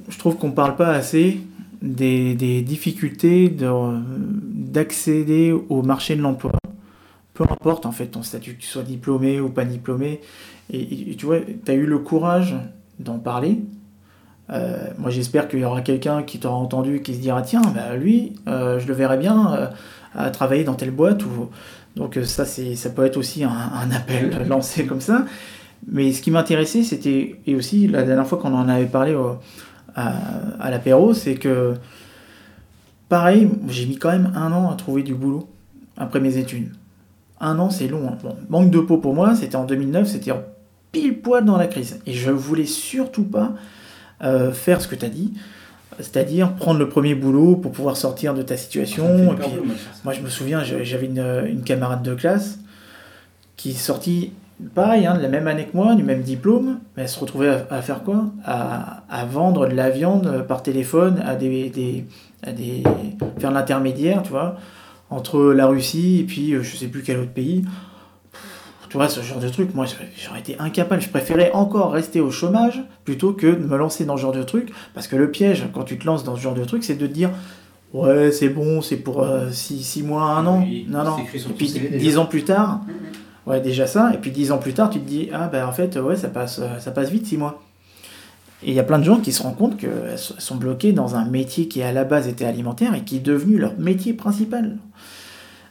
je, trouve qu'on parle pas assez des, difficultés de- d'accéder au marché de l'emploi. Peu importe en fait ton statut, que tu sois diplômé ou pas diplômé. Et, et tu vois, tu as eu le courage d'en parler. Euh, moi, j'espère qu'il y aura quelqu'un qui t'aura entendu qui se dira tiens, bah, lui, euh, je le verrais bien euh, à travailler dans telle boîte ou donc ça, c'est, ça peut être aussi un, un appel lancé comme ça. Mais ce qui m'intéressait, c'était, et aussi la dernière fois qu'on en avait parlé au- à, à l'apéro, c'est que, pareil, j'ai mis quand même un an à trouver du boulot après mes études. Un an, c'est long. hein. Bon, manque de peau pour moi, c'était en 2009, c'était en pile poil dans la crise. Et je voulais surtout pas euh, faire ce que tu as dit, c'est-à-dire prendre le premier boulot pour pouvoir sortir de ta situation. et puis- moi, je me souviens, j'avais une, une camarade de classe qui est sortie, pareil, hein, de la même année que moi, du même diplôme, mais elle se retrouvait à, à faire quoi? À, à vendre de la viande par téléphone, à des, des, à des faire l'intermédiaire, tu vois, entre la Russie et puis euh, je sais plus quel autre pays. Tu vois, ce genre de truc, moi j'aurais- été incapable. Je préférais encore rester au chômage plutôt que de me lancer dans ce genre de truc. Parce que le piège, quand tu te lances dans ce genre de truc, c'est de te dire Ouais, c'est bon, c'est pour 6 mois, un an. Oui, non, non. Et puis CV déjà. 10 ans plus tard, ouais, déjà ça. Et puis 10 ans plus tard, tu te dis Ah, ben en fait, ouais, ça passe, euh, ça passe vite 6 mois. Et il y a plein de gens qui se rendent compte qu'elles sont bloquées dans un métier qui à la base était alimentaire et qui est devenu leur métier principal.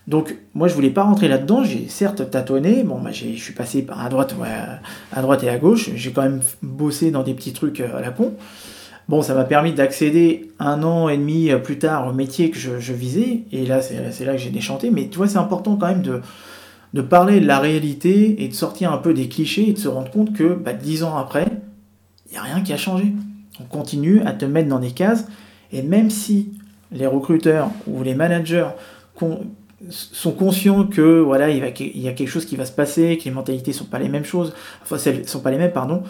Donc moi je voulais pas rentrer là-dedans, j'ai certes tâtonné, bon bah, je suis passé à droite, droite et à gauche, j'ai quand même bossé dans des petits trucs euh, à la con. Bon, ça m'a permis d'accéder un an et demi euh, plus tard au métier que je, visais, et là c'est là que j'ai déchanté, mais tu vois c'est important quand même de, de parler de la réalité et de sortir un peu des clichés et de se rendre compte que bah, dix ans après, n'y a rien qui a changé. On continue à te mettre dans des cases, et même si les recruteurs ou les managers sont conscients que voilà il, va, il y a quelque chose qui va se passer, que les mentalités sont pas les mêmes choses, enfin sont pas les mêmes pardon.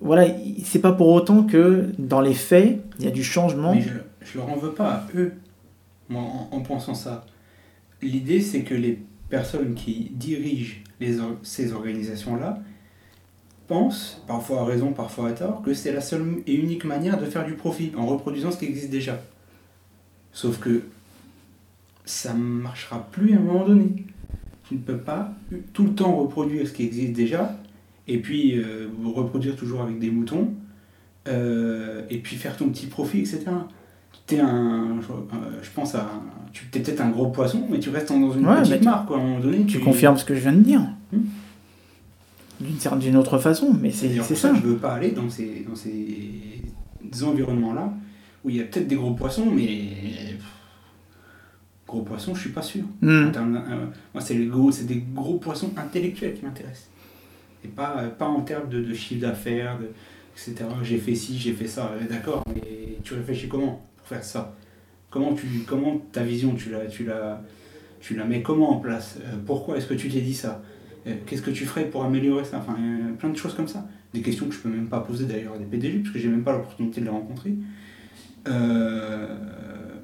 voilà, c'est pas pour autant que dans les faits, il y a du changement. Mais je, je leur en veux pas à eux, en, en pensant ça. L'idée, c'est que les personnes qui dirigent les, ces organisations-là pensent, parfois à raison, parfois à tort, que c'est la seule et unique manière de faire du profit en reproduisant ce qui existe déjà. Sauf que ça ne marchera plus à un moment donné. Tu ne peux pas tout le temps reproduire ce qui existe déjà et puis euh, reproduire toujours avec des moutons euh, et puis faire ton petit profit, etc. T'es un, je, euh, je pense à, tu es peut-être un gros poisson, mais tu restes dans une Ouais, petite tu- marque quoi, à un moment donné. Tu confirmes ce que je viens de dire. Hmm. D'une autre façon, mais c'est ça que je veux pas aller dans ces, dans ces environnements-là où il y a peut-être des gros poissons, mais gros poissons, je suis pas sûr. D'in- euh, moi, c'est les gros, c'est des gros poissons intellectuels qui m'intéressent. Et pas, euh, pas en termes de, de chiffre d'affaires, etc. J'ai fait ci, j'ai fait ça, Ouais, d'accord, mais tu réfléchis comment pour faire ça? Comment, tu, comment ta vision, tu la, tu, la, tu la mets comment en place? Euh, Pourquoi est-ce que tu t'es dit ça? Euh, Qu'est-ce que tu ferais pour améliorer ça? Enfin, euh, plein de choses comme ça. Des questions que je peux même pas poser d'ailleurs à des PDG, parce que j'ai même pas l'opportunité de les rencontrer. Euh,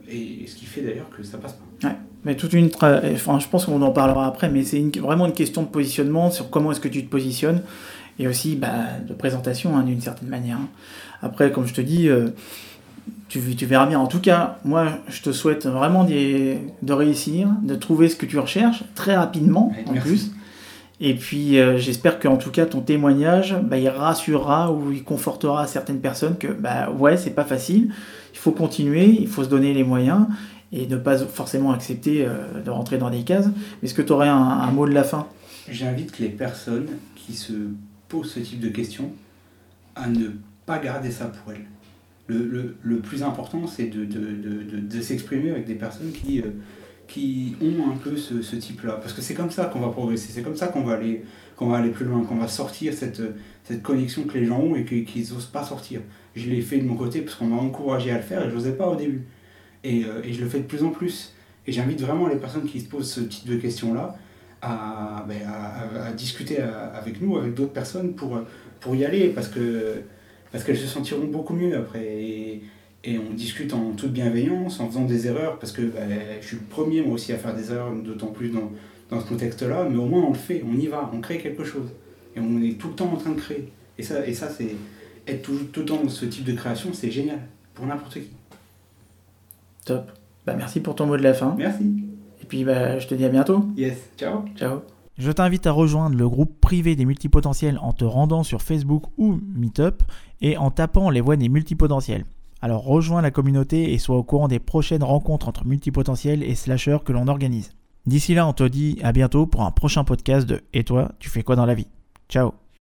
et ce qui fait d'ailleurs que ça passe pas. Mais toute une. tra- Enfin, je pense qu'on en parlera après, mais c'est une- vraiment une question de positionnement sur comment est-ce que tu te positionnes et aussi bah, de présentation hein, d'une certaine manière. Après, comme je te dis, euh, tu, tu verras bien. En tout cas, moi, je te souhaite vraiment de réussir, de trouver ce que tu recherches très rapidement Ouais, en merci. plus. Et puis, euh, j'espère qu'en tout cas, ton témoignage, bah, il rassurera ou il confortera certaines personnes que, bah, ouais, c'est pas facile, il faut continuer, il faut se donner les moyens et ne pas forcément accepter euh, de rentrer dans des cases. Est-ce que tu aurais un, mot de la fin? J'invite les personnes qui se posent ce type de questions à ne pas garder ça pour elles. Le, le- le plus important, c'est de, de, de- de- de s'exprimer avec des personnes qui, euh, qui ont un peu ce, type-là. Parce que c'est comme ça qu'on va progresser, c'est comme ça qu'on va aller, qu'on va aller plus loin, qu'on va sortir cette, cette connexion que les gens ont et qu'ils n'osent pas sortir. Je l'ai fait de mon côté parce qu'on m'a encouragé à le faire et je n'osais pas au début. Et, euh, et je le fais de plus en plus. Et j'invite vraiment les personnes qui se posent ce type de questions-là à, ben, à- discuter avec nous, avec d'autres personnes pour, pour y aller parce parce qu'elles se sentiront beaucoup mieux après. Et on discute en toute bienveillance, en faisant des erreurs, parce que ben, je suis le premier moi aussi à faire des erreurs, d'autant plus dans, dans ce contexte-là, mais au moins on le fait, on y va, on crée quelque chose. Et on est tout le temps en train de créer. Et ça, et ça c'est être tout, tout le temps dans ce type de création, c'est génial, pour n'importe qui. Top. Bah, merci pour ton mot de la fin. Merci. Et puis, bah, je te dis à bientôt. Yes. Ciao. Ciao. Je t'invite à rejoindre le groupe privé des multipotentiels en te rendant sur Facebook ou Meetup et en tapant les voix des multipotentiels. Alors rejoins la communauté et sois au courant des prochaines rencontres entre multipotentiels et slashers que l'on organise. D'ici là, on te dit à bientôt pour un prochain podcast de Et toi, tu fais quoi dans la vie? Ciao